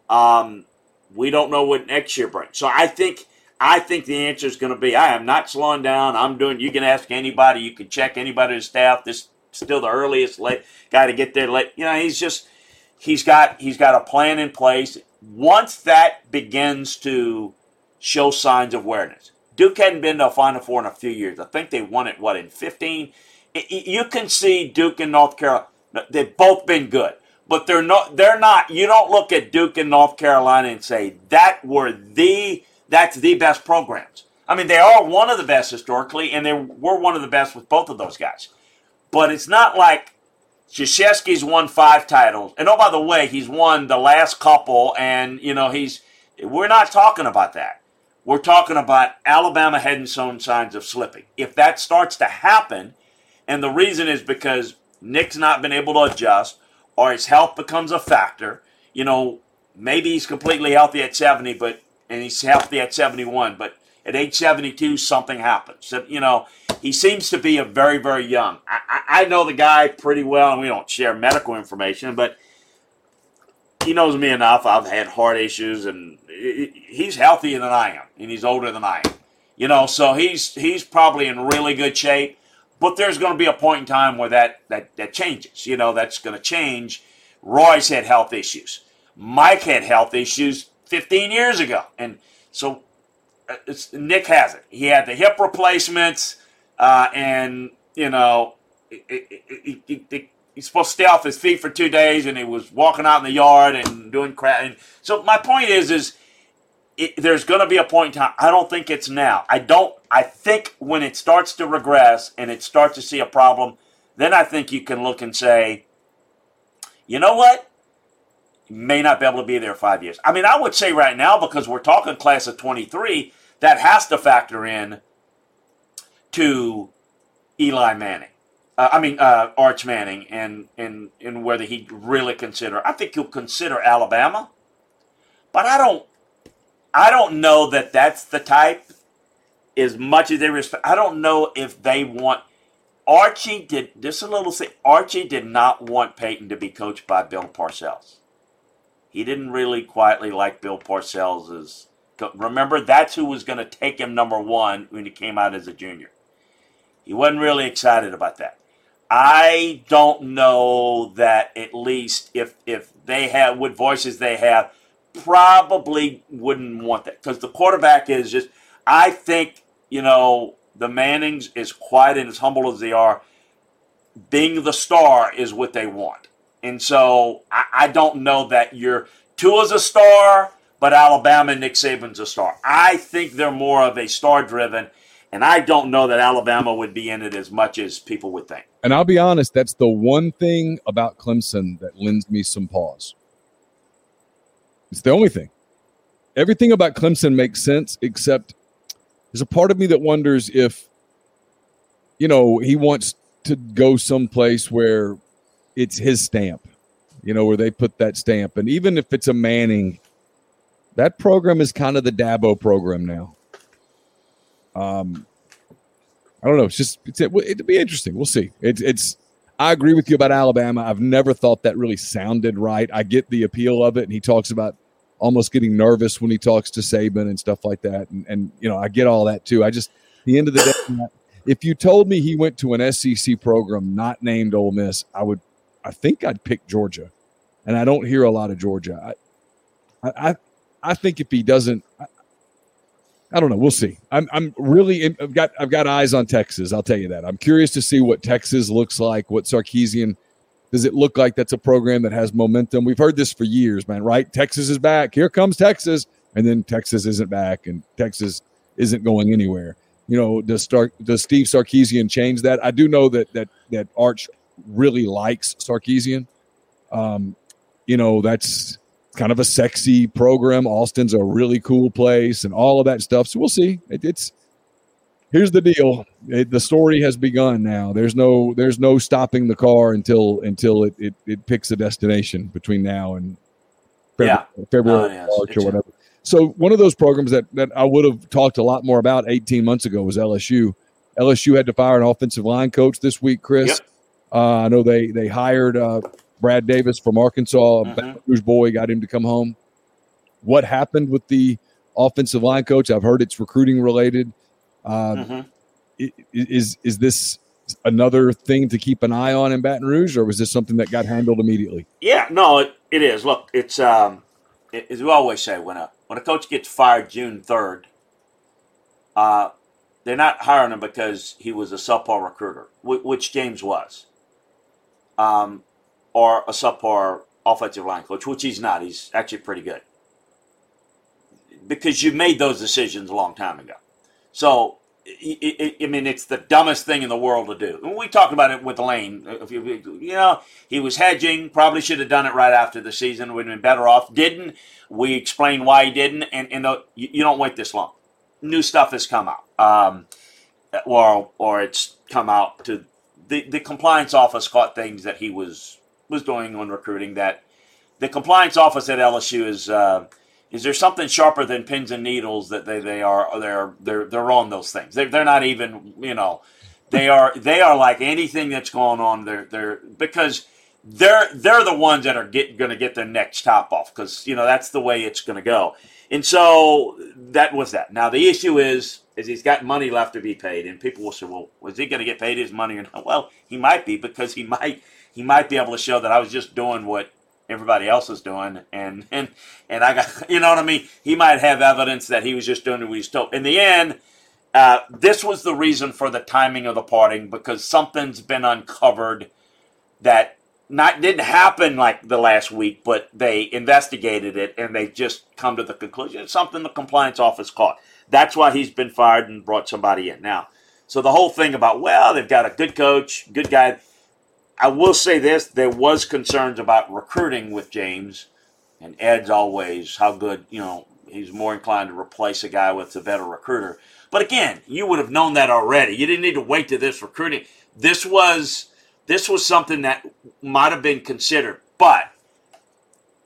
Um, we don't know what next year brings. So I think I think the answer is going to be I am not slowing down. I'm doing. You can ask anybody. You can check anybody on staff. This still the earliest late guy to get there late. You know, he's just he's got he's got a plan in place. Once that begins to show signs of awareness, Duke hadn't been to a Final Four in a few years. I think they won it what in fifteen. You can see Duke and North Carolina. They've both been good, but they're not. They're not. You don't look at Duke and North Carolina and say that were the that's the best programs. I mean, they are one of the best historically, and they were one of the best with both of those guys. But it's not like Krzyzewski's won five titles. And oh, by the way, he's won the last couple, and you know he's. We're not talking about that. We're talking about Alabama hadn't shown signs of slipping. If that starts to happen, and the reason is because Nick's not been able to adjust, or his health becomes a factor. You know, maybe he's completely healthy at 70, but and he's healthy at 71, but at age 72, something happens. You know, he seems to be a very, very young. I, I, know the guy pretty well, and we don't share medical information, but he knows me enough. I've had heart issues, and he's healthier than I am, and he's older than I am. You know, so he's he's probably in really good shape. But there's going to be a point in time where that that that changes. You know, that's going to change. Roy's had health issues. Mike had health issues 15 years ago, and so Nick has it. He had the hip replacements, uh, and you know, he's supposed to stay off his feet for two days, and he was walking out in the yard and doing crap. And so my point is, is there's going to be a point in time. I don't think it's now. I don't. I think when it starts to regress and it starts to see a problem, then I think you can look and say, you know what? May not be able to be there five years. I mean, I would say right now because we're talking class of 23, that has to factor in to Eli Manning. Uh, I mean, uh, Arch Manning, and and and whether he'd really consider. I think he'll consider Alabama, but I don't. I don't know that that's the type. As much as they respect, I don't know if they want. Archie did just a little thing. Archie did not want Peyton to be coached by Bill Parcells. He didn't really quietly like Bill Parcells. Remember, that's who was going to take him number one when he came out as a junior. He wasn't really excited about that. I don't know that at least if if they have what voices they have, probably wouldn't want that because the quarterback is just. I think you know the Mannings, is quiet and as humble as they are, being the star is what they want, and so I, I don't know that you're Tua's a star, but Alabama Nick Saban's a star. I think they're more of a star driven and I don't know that Alabama would be in it as much as people would think. And I'll be honest, that's the one thing about Clemson that lends me some pause. It's the only thing. Everything about Clemson makes sense, except there's a part of me that wonders if, you know, he wants to go someplace where it's his stamp, you know, where they put that stamp. And even if it's a Manning, that program is kind of the Dabo program now. Um, I don't know. It's just it's, it, it'd be interesting. We'll see. It's it's. I agree with you about Alabama. I've never thought that really sounded right. I get the appeal of it, and he talks about almost getting nervous when he talks to Saban and stuff like that. And and you know, I get all that too. I just the end of the day, if you told me he went to an SEC program not named Ole Miss, I would. I think I'd pick Georgia, and I don't hear a lot of Georgia. I I I think if he doesn't, I don't know. We'll see. I'm I'm really I've got I've got eyes on Texas. I'll tell you that. I'm curious to see what Texas looks like. What Sarkisian does it look like? That's a program that has momentum. We've heard this for years, man. Right? Texas is back. Here comes Texas, and then Texas isn't back, and Texas isn't going anywhere. You know, does Stark does Steve Sarkisian change that? I do know that that that Arch really likes Sarkisian. Um, you know, that's kind of a sexy program. Austin's a really cool place and all of that stuff. So we'll see. It, it's here's the deal. It, the story has begun now. There's no there's no stopping the car until until it it, it picks a destination between now and February, Yeah. February Oh, yes. March or whatever. So one of those programs that that I would have talked a lot more about 18 months ago was LSU. LSU had to fire an offensive line coach this week, Chris. Yep. Uh, I know they they hired uh, Brad Davis from Arkansas, Mhm. Baton Rouge boy, got him to come home. What happened with the offensive line coach? I've heard it's recruiting related. Uh, Mhm. i- Is is this another thing to keep an eye on in Baton Rouge, or was this something that got handled immediately? Yeah, no, it, it is. Look, it's um, it, as we always say when a when a coach gets fired June third, uh, they're not hiring him because he was a subpar recruiter, which James was, um, or a subpar offensive line coach, which he's not. He's actually pretty good because you made those decisions a long time ago. So. I- mean, it's the dumbest thing in the world to do. We talked about it with Lane. You, know, he was hedging. Probably should have done it right after the season. Would have been better off. Didn't. We explained why he didn't. And, and the, you, you don't wait this long. New stuff has come out, um, or or it's come out to the the compliance office caught things that he was was doing on recruiting. That the compliance office at LSU is. Uh, is there something sharper than pins and needles that they, they are they're they're they're on those things they're, they're not even you know they are they are like anything that's going on they're they're because they're they're the ones that are get, going to get their next top off because you know that's the way it's going to go and so that was that now the issue is is he's got money left to be paid and people will say well was he going to get paid his money or not well he might be because he might he might be able to show that i was just doing what everybody else is doing and and and I got you know what I mean he might have evidence that he was just doing what he told in the end uh, this was the reason for the timing of the parting because something's been uncovered that not didn't happen like the last week, but they investigated it and they just come to the conclusion it's something the compliance office caught. That's why he's been fired and brought somebody in. Now, so the whole thing about well, they've got a good coach, good guy. I will say this: there was concerns about recruiting with James, and Ed's always how good. You know, he's more inclined to replace a guy with a better recruiter. But again, you would have known that already. You didn't need to wait to this recruiting. This was this was something that might have been considered, but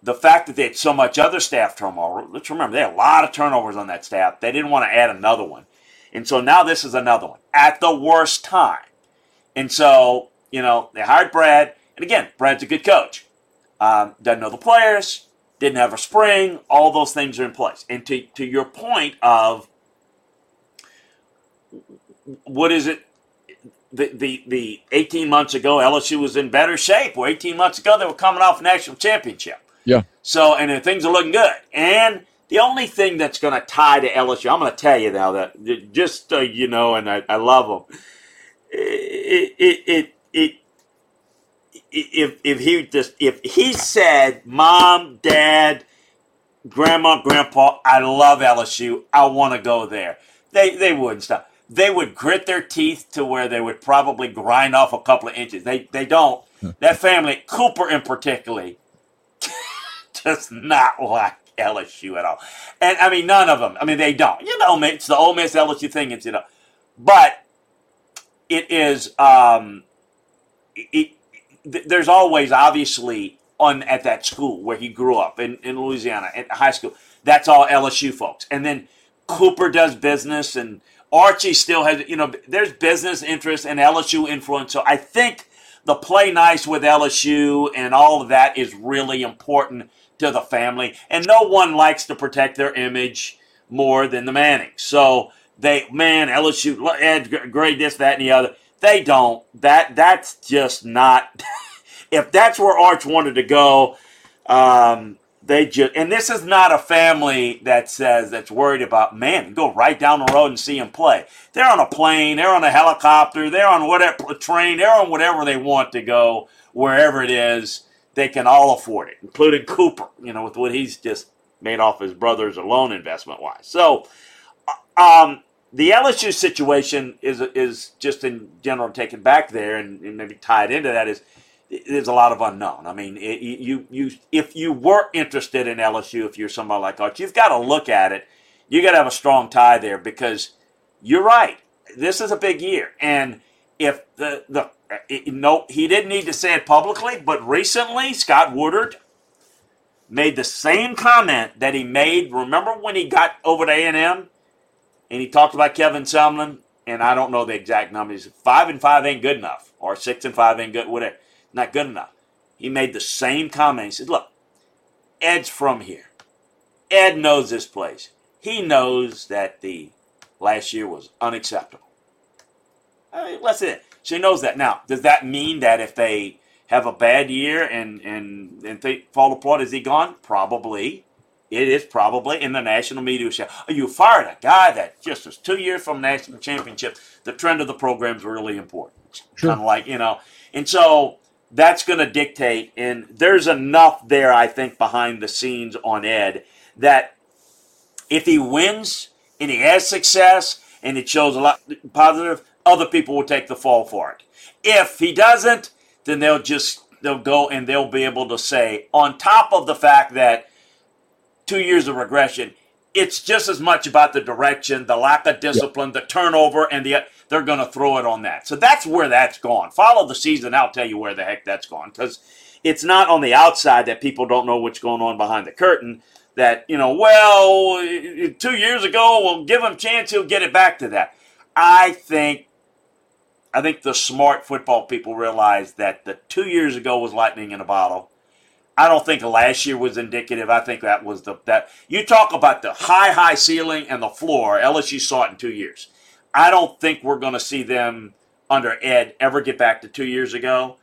the fact that they had so much other staff turnover. Let's remember they had a lot of turnovers on that staff. They didn't want to add another one, and so now this is another one at the worst time. And so you know they hired Brad, and again, Brad's a good coach. Um, doesn't know the players, didn't have a spring. All those things are in place. And to to your point of what is it? The, the, the 18 months ago, LSU was in better shape. Or 18 months ago, they were coming off a national championship. Yeah. So, and things are looking good. And the only thing that's going to tie to LSU, I'm going to tell you now that just uh, you know, and I, I love them. It, it, it, it, if if he just if he said, "Mom, Dad, Grandma, Grandpa, I love LSU. I want to go there," they they wouldn't stop. They would grit their teeth to where they would probably grind off a couple of inches. They they don't. that family, Cooper in particularly, does not like LSU at all. And I mean, none of them. I mean, they don't. You know, it's the Ole Miss LSU thing. It's you know, but it is. Um, it, there's always obviously on at that school where he grew up in, in Louisiana at high school. That's all LSU folks. And then Cooper does business, and Archie still has. You know, there's business interest and LSU influence. So I think the play nice with LSU and all of that is really important to the family. And no one likes to protect their image more than the Mannings. So they, man, LSU, Ed, great, this, that, and the other. They don't. That that's just not. if that's where Arch wanted to go, um, they just. And this is not a family that says that's worried about man. Go right down the road and see him play. They're on a plane. They're on a helicopter. They're on whatever train. They're on whatever they want to go, wherever it is they can all afford it, including Cooper, you know, with what he's just made off his brother's alone investment wise. So, um, the LSU situation is is just in general taken back there, and, and maybe tied into that is there's a lot of unknown. I mean, it, you you if you were interested in LSU, if you're somebody like Arch, you've got to look at it. You got to have a strong tie there because you're right. This is a big year, and if the the no, he didn't need to say it publicly, but recently Scott Woodward made the same comment that he made. Remember when he got over to A and M, and he talked about Kevin Sumlin, and I don't know the exact numbers. Five and five ain't good enough, or six and five ain't good, whatever, not good enough. He made the same comment. He said, "Look, Ed's from here. Ed knows this place. He knows that the last year was unacceptable. I mean, that's it. She knows that. Now, does that mean that if they have a bad year and and and they fall apart, is he gone? Probably. It is probably in the national media. Oh, you fired a guy that just was two years from national championship. The trend of the program is really important. Sure. Kind of like you know, and so that's going to dictate. And there's enough there, I think, behind the scenes on Ed that if he wins and he has success and it shows a lot positive, other people will take the fall for it. If he doesn't, then they'll just they'll go and they'll be able to say on top of the fact that two years of regression, it's just as much about the direction, the lack of discipline, yep. the turnover, and the they're going to throw it on that. So that's where that's gone. Follow the season. I'll tell you where the heck that's gone because it's not on the outside that people don't know what's going on behind the curtain. That you know, well, two years ago, we'll give him a chance. He'll get it back to that. I think I think the smart football people realize that the two years ago was lightning in a bottle. I don't think last year was indicative. I think that was the that you talk about the high, high ceiling and the floor. LSU saw it in two years. I don't think we're going to see them under Ed ever get back to two years ago.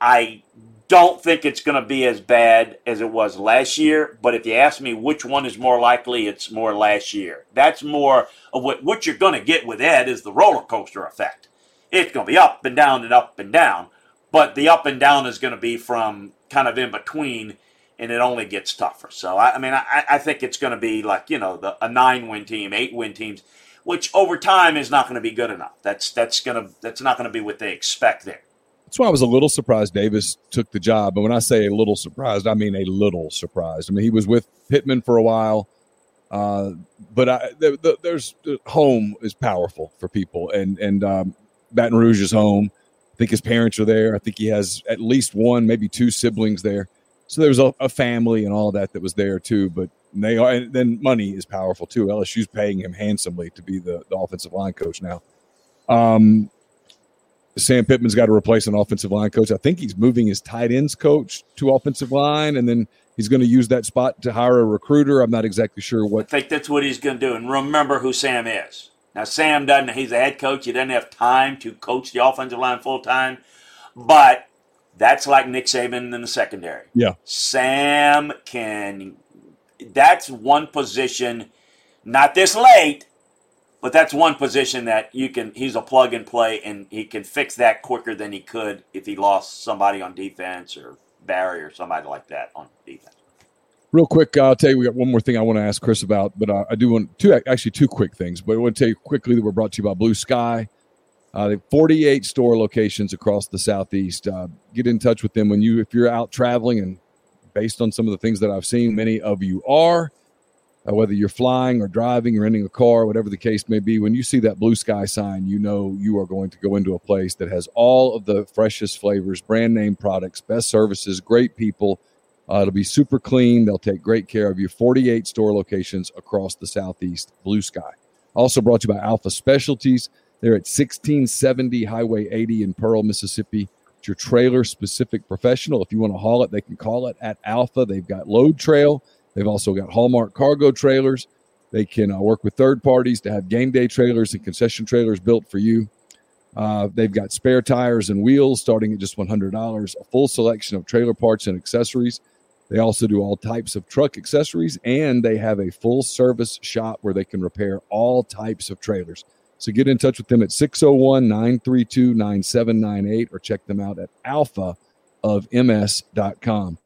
I don't think it's going to be as bad as it was last year. But if you ask me which one is more likely, it's more last year. That's more of what what you're going to get with Ed is the roller coaster effect. It's going to be up and down and up and down. but the up and down is going to be from kind of in between, and it only gets tougher. So I, I mean, I, I think it's going to be like you know the, a nine win team, eight win teams, which over time is not going to be good enough. That's that's to that's not going to be what they expect there. That's why I was a little surprised Davis took the job. And when I say a little surprised, I mean a little surprised. I mean, he was with Pittman for a while. Uh, but I, the, the, there's home is powerful for people, and and um, Baton Rouge is home. I think his parents are there. I think he has at least one, maybe two siblings there. So there's a, a family and all that that was there too. But they are, and then money is powerful too. LSU's paying him handsomely to be the, the offensive line coach now. Um, Sam Pittman's got to replace an offensive line coach. I think he's moving his tight ends coach to offensive line, and then he's going to use that spot to hire a recruiter. I'm not exactly sure what. I think that's what he's going to do. And remember who Sam is. Now, Sam doesn't, he's a head coach. He doesn't have time to coach the offensive line full time, but that's like Nick Saban in the secondary. Yeah. Sam can, that's one position, not this late, but that's one position that you can, he's a plug and play, and he can fix that quicker than he could if he lost somebody on defense or Barry or somebody like that on defense. Real quick, I'll tell you, we got one more thing I want to ask Chris about, but uh, I do want two, actually two quick things. But I want to tell you quickly that we're brought to you by Blue Sky. Uh, they have 48 store locations across the southeast. Uh, get in touch with them when you, if you're out traveling, and based on some of the things that I've seen, many of you are. Uh, whether you're flying or driving or renting a car, whatever the case may be, when you see that blue sky sign, you know you are going to go into a place that has all of the freshest flavors, brand name products, best services, great people. Uh, it'll be super clean. They'll take great care of you. 48 store locations across the Southeast, Blue Sky. Also brought to you by Alpha Specialties. They're at 1670 Highway 80 in Pearl, Mississippi. It's your trailer specific professional. If you want to haul it, they can call it at Alpha. They've got Load Trail. They've also got Hallmark cargo trailers. They can uh, work with third parties to have game day trailers and concession trailers built for you. Uh, they've got spare tires and wheels starting at just $100, a full selection of trailer parts and accessories. They also do all types of truck accessories, and they have a full service shop where they can repair all types of trailers. So get in touch with them at 601 932 9798 or check them out at alphaofms.com.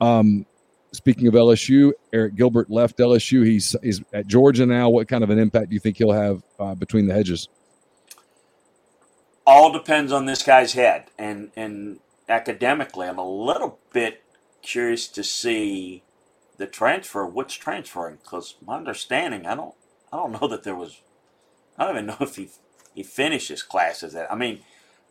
Um, speaking of LSU, Arik Gilbert left LSU. He's, he's at Georgia now. What kind of an impact do you think he'll have uh, between the hedges? All depends on this guy's head. And, and academically, I'm a little bit curious to see the transfer. What's transferring? Because my understanding, I don't, I don't know that there was. I don't even know if he he finished his classes. I mean,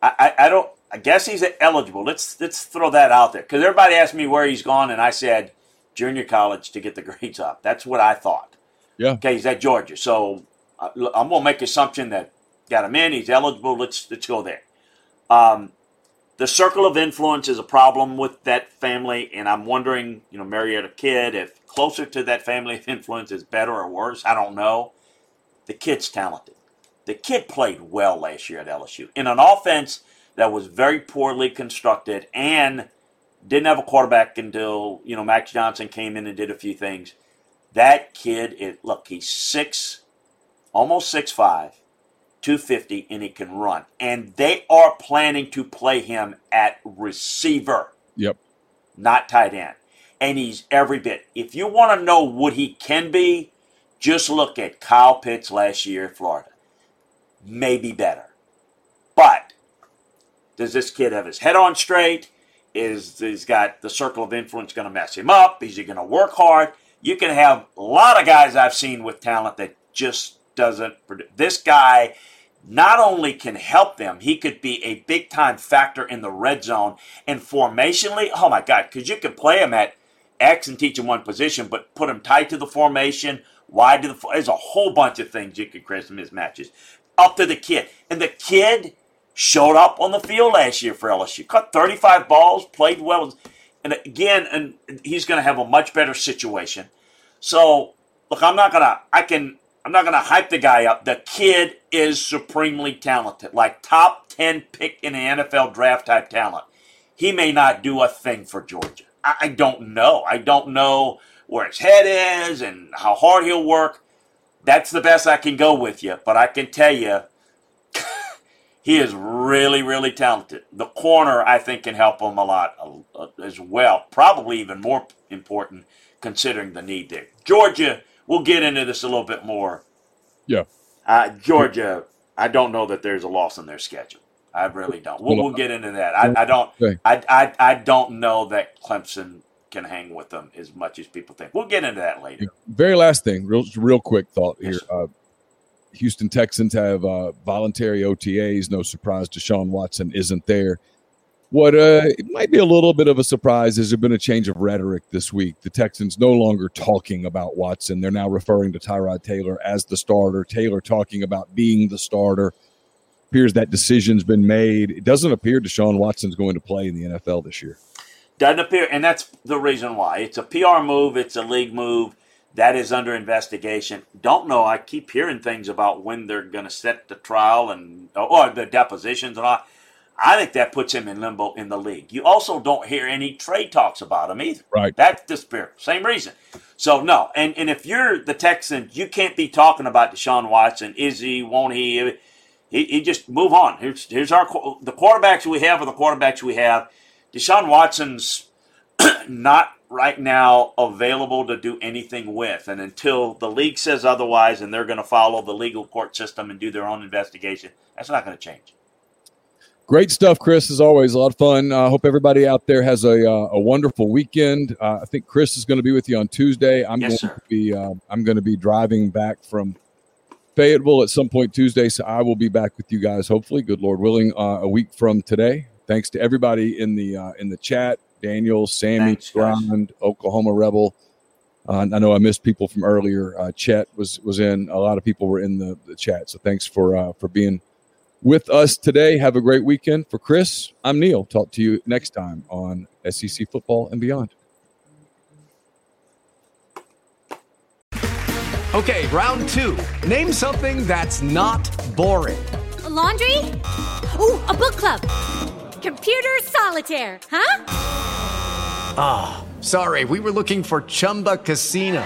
I, I, I don't. I guess he's eligible. Let's let's throw that out there because everybody asked me where he's gone, and I said junior college to get the grades up. That's what I thought. Yeah. Okay, he's at Georgia, so uh, I'm gonna make assumption that got him in. He's eligible. Let's let's go there. Um, the circle of influence is a problem with that family, and I'm wondering, you know, Marietta kid, if closer to that family of influence is better or worse. I don't know. The kid's talented. The kid played well last year at LSU in an offense that was very poorly constructed and didn't have a quarterback until you know Max Johnson came in and did a few things. That kid, it look, he's six, almost six five, 250, and he can run. And they are planning to play him at receiver. Yep. Not tight end. And he's every bit. If you want to know what he can be, just look at Kyle Pitts last year at Florida. Maybe better. But does this kid have his head on straight? Is he's got the circle of influence going to mess him up? Is he going to work hard? You can have a lot of guys I've seen with talent that just doesn't. produce. This guy not only can help them, he could be a big time factor in the red zone and formationally. Oh my God, because you could play him at X and teach him one position, but put him tight to the formation, wide to the. There's a whole bunch of things you could create some mismatches. Up to the kid, and the kid showed up on the field last year for LSU. Caught 35 balls, played well, and again, and he's going to have a much better situation. So, look, I'm not gonna. I can. I'm not gonna hype the guy up. The kid is supremely talented, like top 10 pick in the NFL draft type talent. He may not do a thing for Georgia. I, I don't know. I don't know where his head is and how hard he'll work. That's the best I can go with you. But I can tell you, He is really, really talented. The corner, I think, can help him a lot uh, as well. Probably even more important considering the need there. Georgia, we'll get into this a little bit more. Yeah. Uh, Georgia, I don't know that there's a loss in their schedule. I really don't. We'll, we'll get into that. I, I don't. I, I I don't know that Clemson can hang with them as much as people think. We'll get into that later. Very last thing, real real quick thought here. Uh, Houston Texans have uh, voluntary OTAs. No surprise, Deshaun Watson isn't there. What uh, it might be a little bit of a surprise is there's been a change of rhetoric this week. The Texans no longer talking about Watson; they're now referring to Tyrod Taylor as the starter. Taylor talking about being the starter. Appears that decision's been made. It doesn't appear Deshaun Watson's going to play in the NFL this year. Doesn't appear, and that's the reason why. It's a PR move. It's a league move that is under investigation. Don't know. I keep hearing things about when they're going to set the trial and or the depositions and all. I think that puts him in limbo in the league. You also don't hear any trade talks about him either. Right. That's the spirit. Same reason. So no. And and if you're the Texans, you can't be talking about Deshaun Watson. Is he? Won't he? He, he just move on. Here's here's our the quarterbacks we have are the quarterbacks we have. Deshaun Watson's not right now available to do anything with, and until the league says otherwise, and they're going to follow the legal court system and do their own investigation, that's not going to change. Great stuff, Chris. As always, a lot of fun. I uh, hope everybody out there has a, uh, a wonderful weekend. Uh, I think Chris is going to be with you on Tuesday. I'm yes, going sir. to be uh, I'm going to be driving back from Fayetteville at some point Tuesday, so I will be back with you guys. Hopefully, good Lord willing, uh, a week from today. Thanks to everybody in the uh, in the chat. Daniel, Sammy, Ground, Oklahoma Rebel. I know I missed people from earlier. Chet was was in. A lot of people were in the, the chat. So thanks for for being with us today. Have a great weekend. For Chris, I'm Neal. Talk to you next time on SEC Football and Beyond. Okay, round two. Name something that's not boring. A laundry? Ooh, a book club. Computer solitaire, huh? Ah, oh, sorry, we were looking for Chumba Casino.